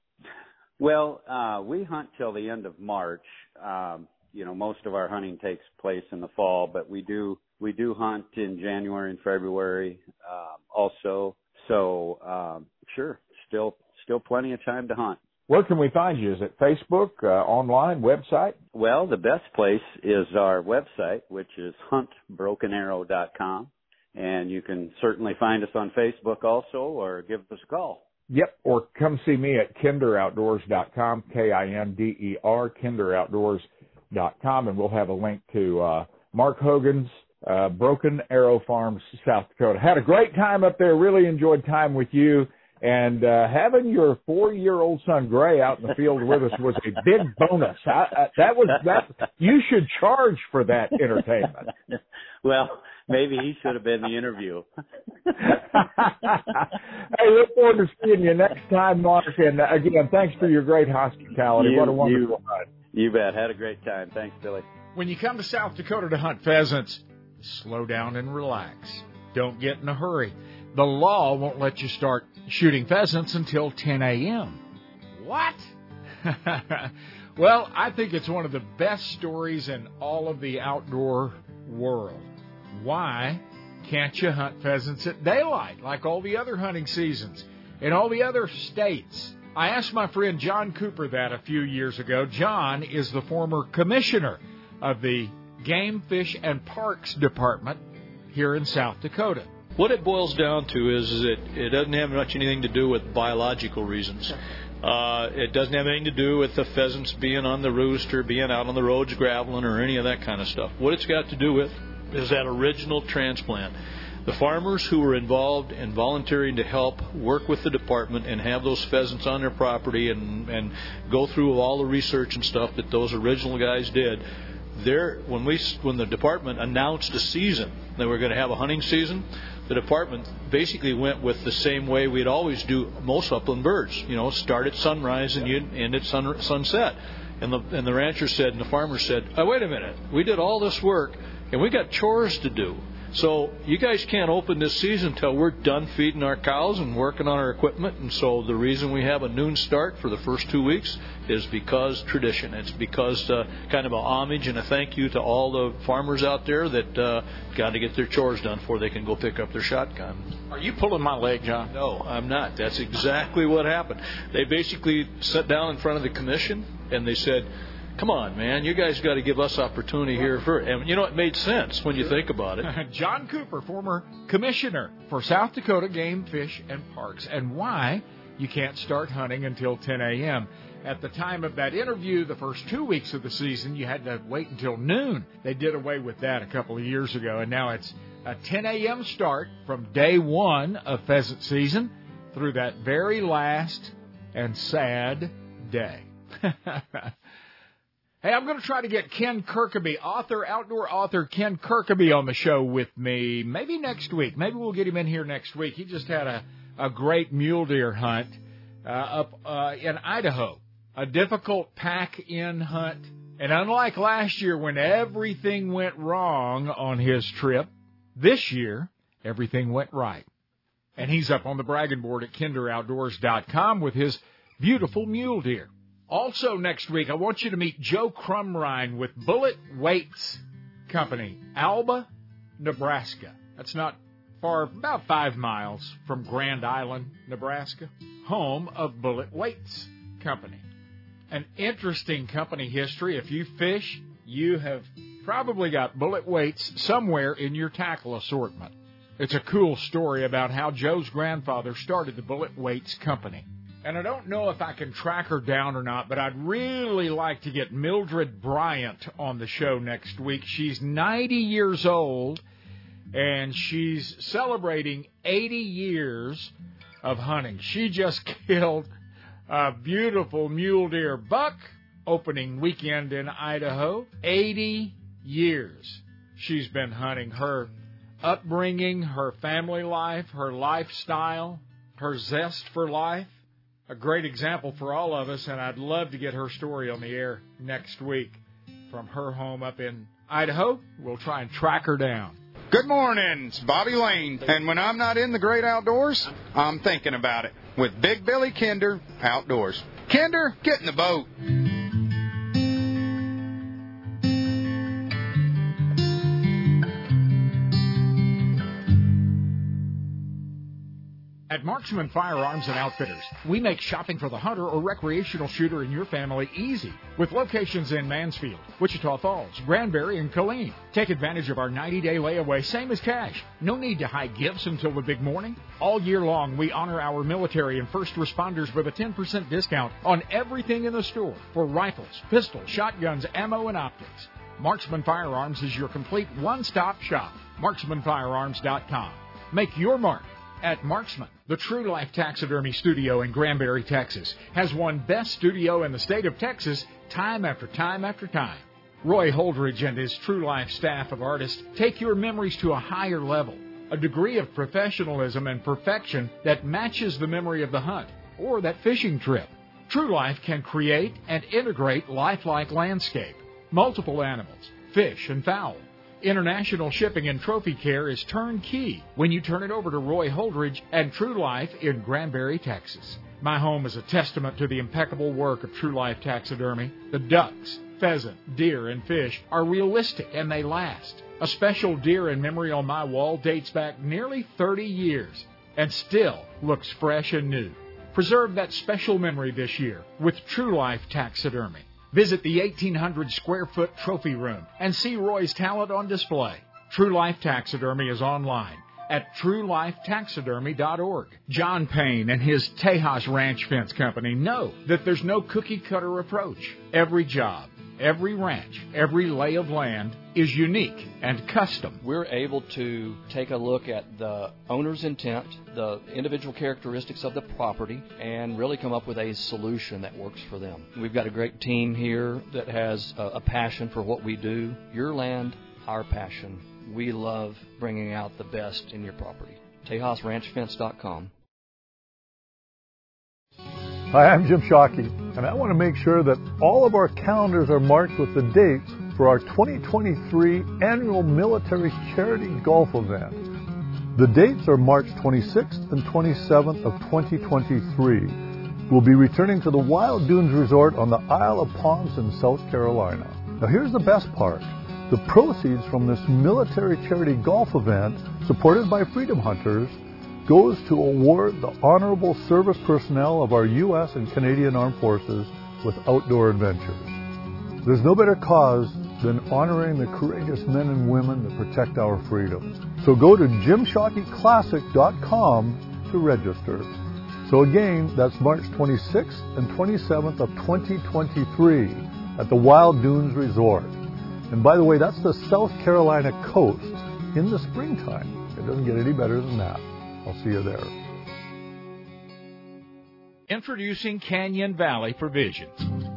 Well, uh, we hunt till the end of March. Um, you know, most of our hunting takes place in the fall, but we do we do hunt in January and February um, also. So um, sure, still still plenty of time to hunt. Where can we find you? Is it Facebook, uh, online, website? Well, the best place is our website, which is huntbrokenarrow.com. And you can certainly find us on Facebook also or give us a call. Yep, or come see me at kinderoutdoors.com, K-I-N-D-E-R, kinderoutdoors.com, and we'll have a link to uh, Mark Hogan's uh, Broken Arrow Farms, South Dakota. Had a great time up there. Really enjoyed time with you. And uh, having your four-year-old son Gray out in the field with us was a big bonus. I, I, that was that. You should charge for that entertainment. well, maybe he should have been the interview. hey, look forward to seeing you next time, Mark. And uh, again, thanks for your great hospitality. You, what a wonderful you, night. You bet. Had a great time. Thanks, Billy. When you come to South Dakota to hunt pheasants, slow down and relax. Don't get in a hurry. The law won't let you start shooting pheasants until 10 a.m. What? well, I think it's one of the best stories in all of the outdoor world. Why can't you hunt pheasants at daylight like all the other hunting seasons in all the other states? I asked my friend John Cooper that a few years ago. John is the former commissioner of the Game, Fish, and Parks Department here in South Dakota. What it boils down to is, is it, it doesn't have much anything to do with biological reasons. Uh, it doesn't have anything to do with the pheasants being on the roost or being out on the roads graveling or any of that kind of stuff. What it's got to do with is that original transplant. The farmers who were involved in volunteering to help work with the department and have those pheasants on their property and, and go through all the research and stuff that those original guys did, there when we when the department announced a season that we're going to have a hunting season, the department basically went with the same way we'd always do most upland birds. You know, start at sunrise and you end at sun, sunset. And the and the rancher said and the farmer said, oh, "Wait a minute, we did all this work and we got chores to do." So you guys can't open this season until we're done feeding our cows and working on our equipment. And so the reason we have a noon start for the first two weeks is because tradition. It's because uh, kind of a homage and a thank you to all the farmers out there that uh, got to get their chores done before they can go pick up their shotgun. Are you pulling my leg, John? No, I'm not. That's exactly what happened. They basically sat down in front of the commission and they said come on, man, you guys got to give us opportunity here for. And you know, it made sense when you think about it. John Cooper, former commissioner for South Dakota Game, Fish, and Parks, and why you can't start hunting until 10 a.m. At the time of that interview, the first two weeks of the season, you had to wait until noon. They did away with that a couple of years ago, and now it's a 10 a.m. start from day one of pheasant season through that very last and sad day. Hey, I'm going to try to get Ken Kirkaby, author, outdoor author Ken Kirkaby on the show with me maybe next week. Maybe we'll get him in here next week. He just had a, a great mule deer hunt uh, up uh, in Idaho, a difficult pack in hunt. And unlike last year when everything went wrong on his trip, this year everything went right. And he's up on the bragging board at kinderoutdoors.com with his beautiful mule deer. Also next week, I want you to meet Joe Crumrine with Bullet Weights Company, Alda, Nebraska. That's not far, about five miles from Grand Island, Nebraska, home of Bullet Weights Company. An interesting company history. If you fish, you have probably got bullet weights somewhere in your tackle assortment. It's a cool story about how Joe's grandfather started the Bullet Weights Company. And I don't know if I can track her down or not, but I'd really like to get Mildred Bryant on the show next week. She's 90 years old and she's celebrating 80 years of hunting. She just killed a beautiful mule deer buck opening weekend in Idaho. 80 years she's been hunting. Her upbringing, her family life, her lifestyle, her zest for life. A great example for all of us, and I'd love to get her story on the air next week from her home up in Idaho. We'll try and track her down. Good morning, it's Bobby Lane. And when I'm not in the great outdoors, I'm thinking about it with Big Billy Kinder Outdoors. Kinder, get in the boat. At Marksman Firearms and Outfitters, we make shopping for the hunter or recreational shooter in your family easy. With locations in Mansfield, Wichita Falls, Granbury, and Killeen. Take advantage of our 90 day layaway, same as cash. No need to hide gifts until the big morning. All year long, we honor our military and first responders with a 10% discount on everything in the store for rifles, pistols, shotguns, ammo, and optics. Marksman Firearms is your complete one stop shop. MarksmanFirearms.com. Make your mark at Marksman. The True Life Taxidermy Studio in Granbury, Texas, has won Best Studio in the state of Texas time after time after time. Roy Holdridge and his True Life staff of artists take your memories to a higher level, a degree of professionalism and perfection that matches the memory of the hunt or that fishing trip. True Life can create and integrate lifelike landscape, multiple animals, fish, and fowl International shipping and trophy care is turnkey when you turn it over to Roy Holdridge and True Life in Granbury, Texas. My home is a testament to the impeccable work of True Life Taxidermy. The ducks, pheasant, deer, and fish are realistic and they last. A special deer in memory on my wall dates back nearly 30 years and still looks fresh and new. Preserve that special memory this year with True Life Taxidermy. Visit the 1,800 square foot trophy room and see Roy's talent on display. True Life Taxidermy is online at truelifetaxidermy.org. John Payne and his Tejas Ranch Fence Company know that there's no cookie cutter approach. Every job, every ranch, every lay of land is unique and custom. We're able to take a look at the owner's intent, the individual characteristics of the property, and really come up with a solution that works for them. We've got a great team here that has a, passion for what we do. Your land, our passion. We love bringing out the best in your property. TejasRanchFence.com. Hi, I'm Jim Shockey, and I want to make sure that all of our calendars are marked with the dates for our 2023 annual military charity golf event. The dates are March 26th and 27th of 2023. We'll be returning to the Wild Dunes Resort on the Isle of Palms in South Carolina. Now here's the best part. The proceeds from this military charity golf event, supported by Freedom Hunters, goes to award the honorable service personnel of our U.S. and Canadian Armed Forces with outdoor adventures. There's no better cause than honoring the courageous men and women that protect our freedom. So go to jimshockeyclassic.com to register. So again, that's March 26th and 27th of 2023 at the Wild Dunes Resort. And by the way, that's the South Carolina coast in the springtime. It doesn't get any better than that. I'll see you there. Introducing Canyon Valley Provisions.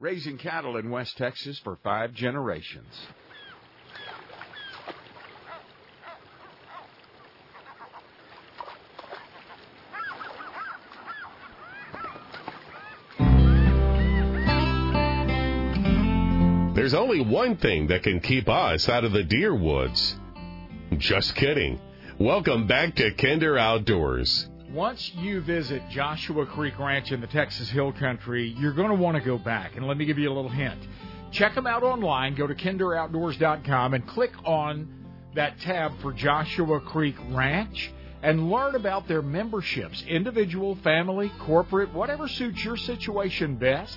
Raising cattle in West Texas for five generations. There's only one thing that can keep us out of the deer woods. Just kidding. Welcome back to Kinder Outdoors. Once you visit Joshua Creek Ranch in the Texas Hill Country, you're going to want to go back. And let me give you a little hint. Check them out online. Go to kinderoutdoors.com and click on that tab for Joshua Creek Ranch and learn about their memberships individual, family, corporate, whatever suits your situation best.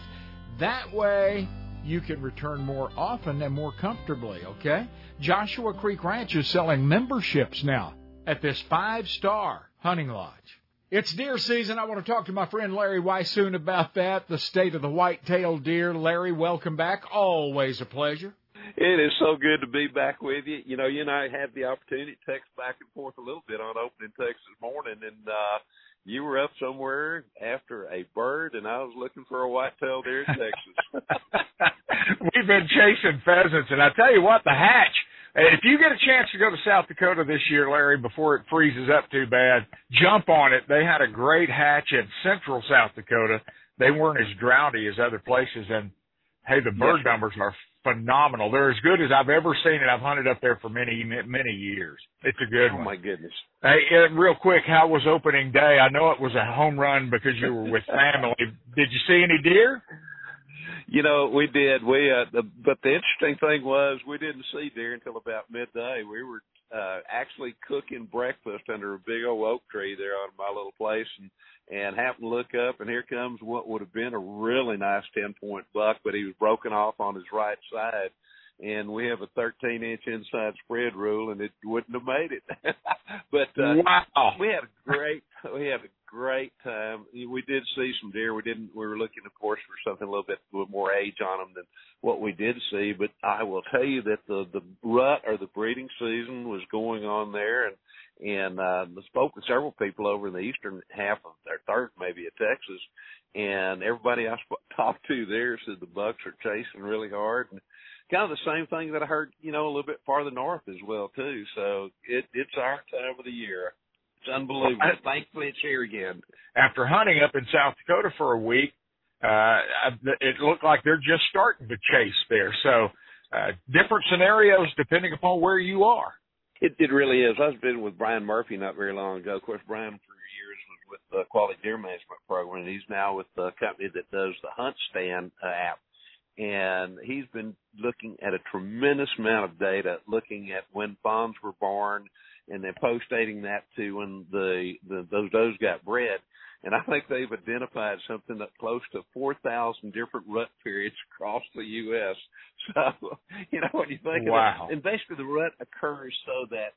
That way, you can return more often and more comfortably, okay? Joshua Creek Ranch is selling memberships now at this five star hunting lodge. It's deer season. I want to talk to my friend Larry Weishuhn about that, the state of the white-tailed deer. Larry, welcome back. Always a pleasure. It is so good to be back with you. You know, you and I had the opportunity to text back and forth a little bit on opening text this morning, and uh, you were up somewhere after a bird, and I was looking for a white-tailed deer in Texas. We've been chasing pheasants, and I tell you what, the hatch. If you get a chance to go to South Dakota this year, Larry, before it freezes up too bad, jump on it. They had a great hatch in central South Dakota. They weren't as droughty as other places, and hey, the bird Yes. numbers are phenomenal. They're as good as I've ever seen it. I've hunted up there for many, many years. It's a good oh one. my goodness! Hey, real quick, how was opening day? I know it was a home run because you were with family. Did you see any deer? You know, we did. We uh the, but the interesting thing was we didn't see deer until about midday. We were uh actually cooking breakfast under a big old oak tree there on my little place and and happened to look up and here comes what would have been a really nice ten point buck, but he was broken off on his right side. And we have a 13 inch inside spread rule, and it wouldn't have made it. but uh, Wow. we had a great we had a great time. We did see some deer. We didn't. We were looking, of course, for something a little bit with more age on them than what we did see. But I will tell you that the the rut or the breeding season was going on there, and and uh, spoke with several people over in the eastern half of their third maybe of Texas, and everybody I sp- talked to there said the bucks are chasing really hard. And, Kind of the same thing that I heard, you know, a little bit farther north as well too. So it it's our time of the year. It's unbelievable. Thankfully, it's here again. After hunting up in South Dakota for a week, uh, it looked like they're just starting to chase there. So, uh, different scenarios depending upon where you are. It it really is. I was been with Brian Murphy not very long ago. Of course, Brian for years was with the Quality Deer Management Program, and he's now with the company that does the Hunt Stand uh, app. And he's been looking at a tremendous amount of data, looking at when fawns were born, and then post-dating that to when the, the those does got bred. And I think they've identified something that close to 4,000 different rut periods across the U.S. So, you know, when you think Wow. of it, and basically the rut occurs so that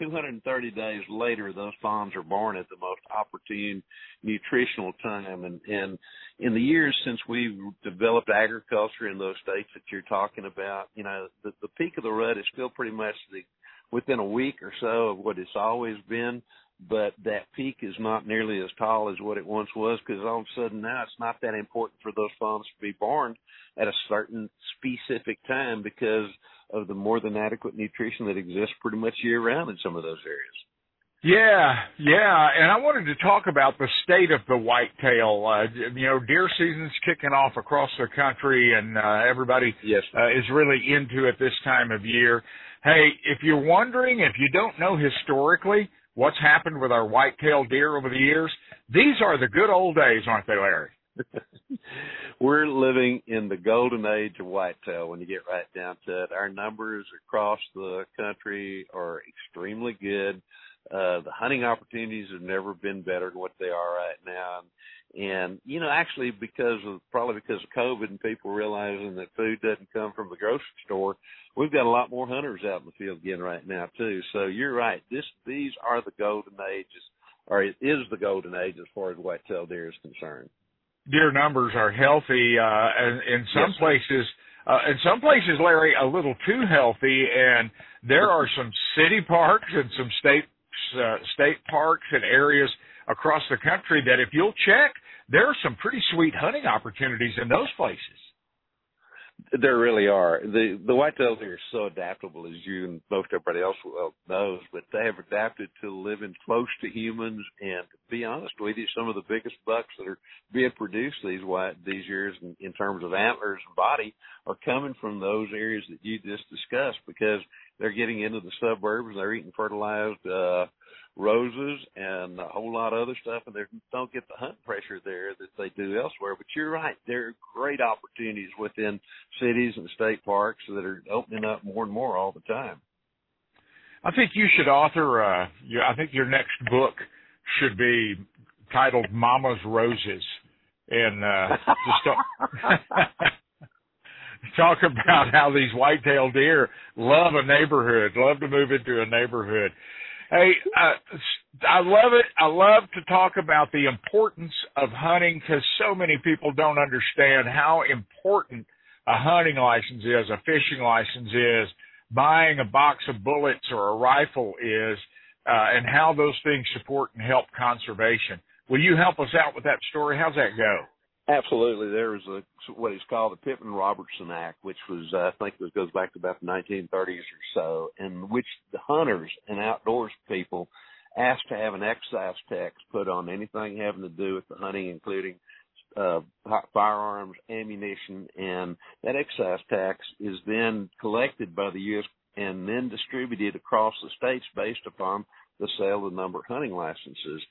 230 days later, those fawns are born at the most opportune nutritional time. And, and in the years since we've developed agriculture in those states that you're talking about, you know, the, the peak of the rut is still pretty much the, within a week or so of what it's always been. But that peak is not nearly as tall as what it once was because all of a sudden now it's not that important for those fawns to be born at a certain specific time because of the more than adequate nutrition that exists pretty much year round in some of those areas. Yeah, yeah, and I wanted to talk about the state of the whitetail. Uh, you know, deer season's kicking off across the country, and uh, everybody yes. uh, is really into it this time of year. Hey, if you're wondering, if you don't know historically what's happened with our whitetail deer over the years, these are the good old days, aren't they, Larry? We're living in the golden age of whitetail when you get right down to it. Our numbers across the country are extremely good. Uh, the hunting opportunities have never been better than what they are right now. And you know, actually, because of probably because of COVID and people realizing that food doesn't come from the grocery store, we've got a lot more hunters out in the field again right now too. So you're right. This these are the golden ages, or it is the golden age as far as whitetail deer is concerned. Deer numbers are healthy, uh, and in some Yes, places, uh, in some places, Larry, a little too healthy, and there are some city parks and some state uh, state parks and areas across the country that if you'll check, there are some pretty sweet hunting opportunities in those places. There really are. The the whitetail deer are so adaptable, as you and most everybody else well knows, but they have adapted to living close to humans. And to be honest with you, some of the biggest bucks that are being produced these white these years, in, in terms of antlers and body, are coming from those areas that you just discussed because they're getting into the suburbs. They're eating fertilized uh, roses and a whole lot of other stuff, and they don't get the hunt pressure there that they do elsewhere. But you're right; there are great opportunities within cities and state parks that are opening up more and more all the time. I think you should author. Uh, I think your next book should be titled "Mama's Roses," and uh, just talk, talk about how these white-tailed deer love a neighborhood, love to move into a neighborhood. Hey, uh, I love it. I love to talk about the importance of hunting because so many people don't understand how important a hunting license is, a fishing license is, buying a box of bullets or a rifle is, uh, and how those things support and help conservation. Will you help us out with that story? How's that go? Absolutely, there was a what is called the Pittman Robertson Act, which was uh, I think it goes back to about the 1930s or so, in which the hunters and outdoors people asked to have an excise tax put on anything having to do with the hunting, including uh, firearms, ammunition, and that excise tax is then collected by the U.S. and then distributed across the states based upon the sale of the number of hunting licenses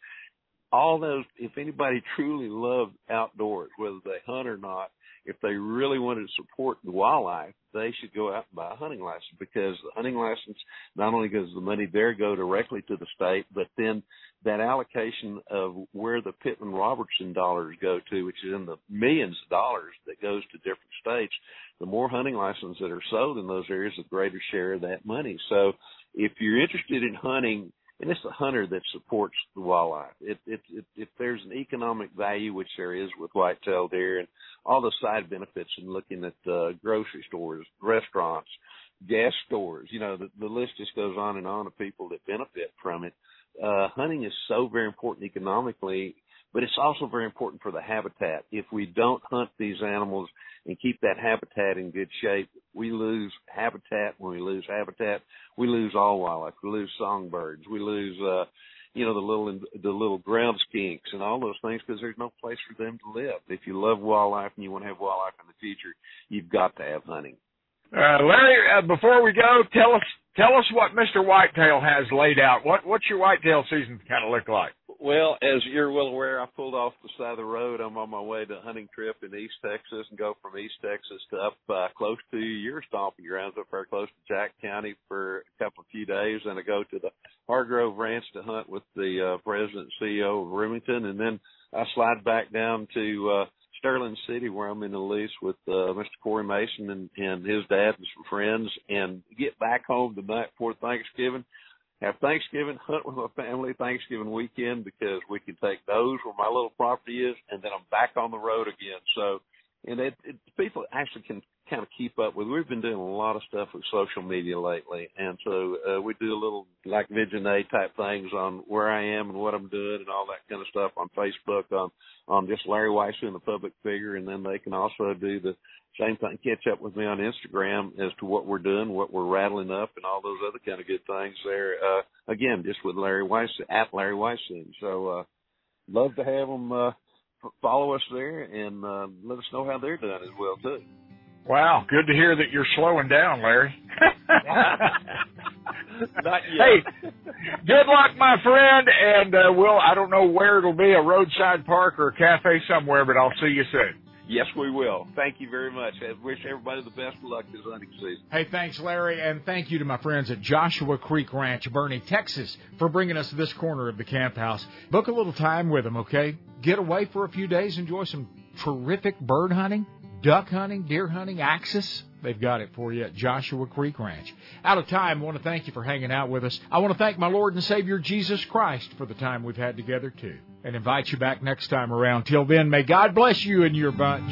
all those, if anybody truly loved outdoors, whether they hunt or not, if they really wanted to support the wildlife, they should go out and buy a hunting license because the hunting license not only does the money there go directly to the state, but then that allocation of where the Pittman Robertson dollars go to, which is in the millions of dollars that goes to different states, the more hunting licenses that are sold in those areas, the greater share of that money. So if you're interested in hunting, and it's the hunter that supports the wildlife. If, if, if, if there's an economic value, which there is with whitetail deer, and all the side benefits in looking at uh, grocery stores, restaurants, gas stores, you know, the, the list just goes on and on of people that benefit from it. Uh, hunting is so very important economically, but it's also very important for the habitat. If we don't hunt these animals and keep that habitat in good shape, we lose habitat. When we lose habitat, we lose all wildlife. We lose songbirds. We lose, uh, you know, the little the little ground skinks and all those things because there's no place for them to live. If you love wildlife and you want to have wildlife in the future, you've got to have hunting. Uh, Larry, uh, before we go, tell us tell us what Mr. Whitetail has laid out. What what's your whitetail season kind of look like? Well, as you're well aware, I pulled off the side of the road. I'm on my way to a hunting trip in East Texas and go from East Texas to up uh, close to your stomping grounds up there close to Jack County for a couple of few days. And I go to the Hargrove Ranch to hunt with the uh, president and CEO of Remington. And then I slide back down to uh, Sterling City where I'm in the lease with uh, Mr. Corey Mason and, and his dad and some friends and get back home the night before Thanksgiving have Thanksgiving, hunt with my family Thanksgiving weekend because we can take those where my little property is, and then I'm back on the road again. So, and it, it people actually can kind of keep up with. We've been doing a lot of stuff with social media lately, and so uh, we do a little like Visionary type things on where I am and what I'm doing and all that kind of stuff on Facebook on on just Larry Weishuhn the public figure, and then they can also do the same thing, catch up with me on Instagram as to what we're doing, what we're rattling up, and all those other kind of good things there. Uh, again, just with Larry Weishuhn at Larry Weishuhn. So, uh, love to have them uh, f- follow us there and uh, let us know how they're doing as well too. Wow, good to hear that you're slowing down, Larry. Not Hey, good luck, my friend, and uh, we'll, I don't know where it'll be, a roadside park or a cafe somewhere, but I'll see you soon. Yes, we will. Thank you very much. I wish everybody the best of luck this hunting season. Hey, thanks, Larry, and thank you to my friends at Joshua Creek Ranch, Boerne, Texas, for bringing us this corner of the camp house. Book a little time with them, okay? Get away for a few days, enjoy some terrific bird hunting, duck hunting, deer hunting, axis. They've got it for you at Joshua Creek Ranch. Out of time, I want to thank you for hanging out with us. I want to thank my Lord and Savior Jesus Christ for the time we've had together, too. And invite you back next time around. Till then, may God bless you and your bunch.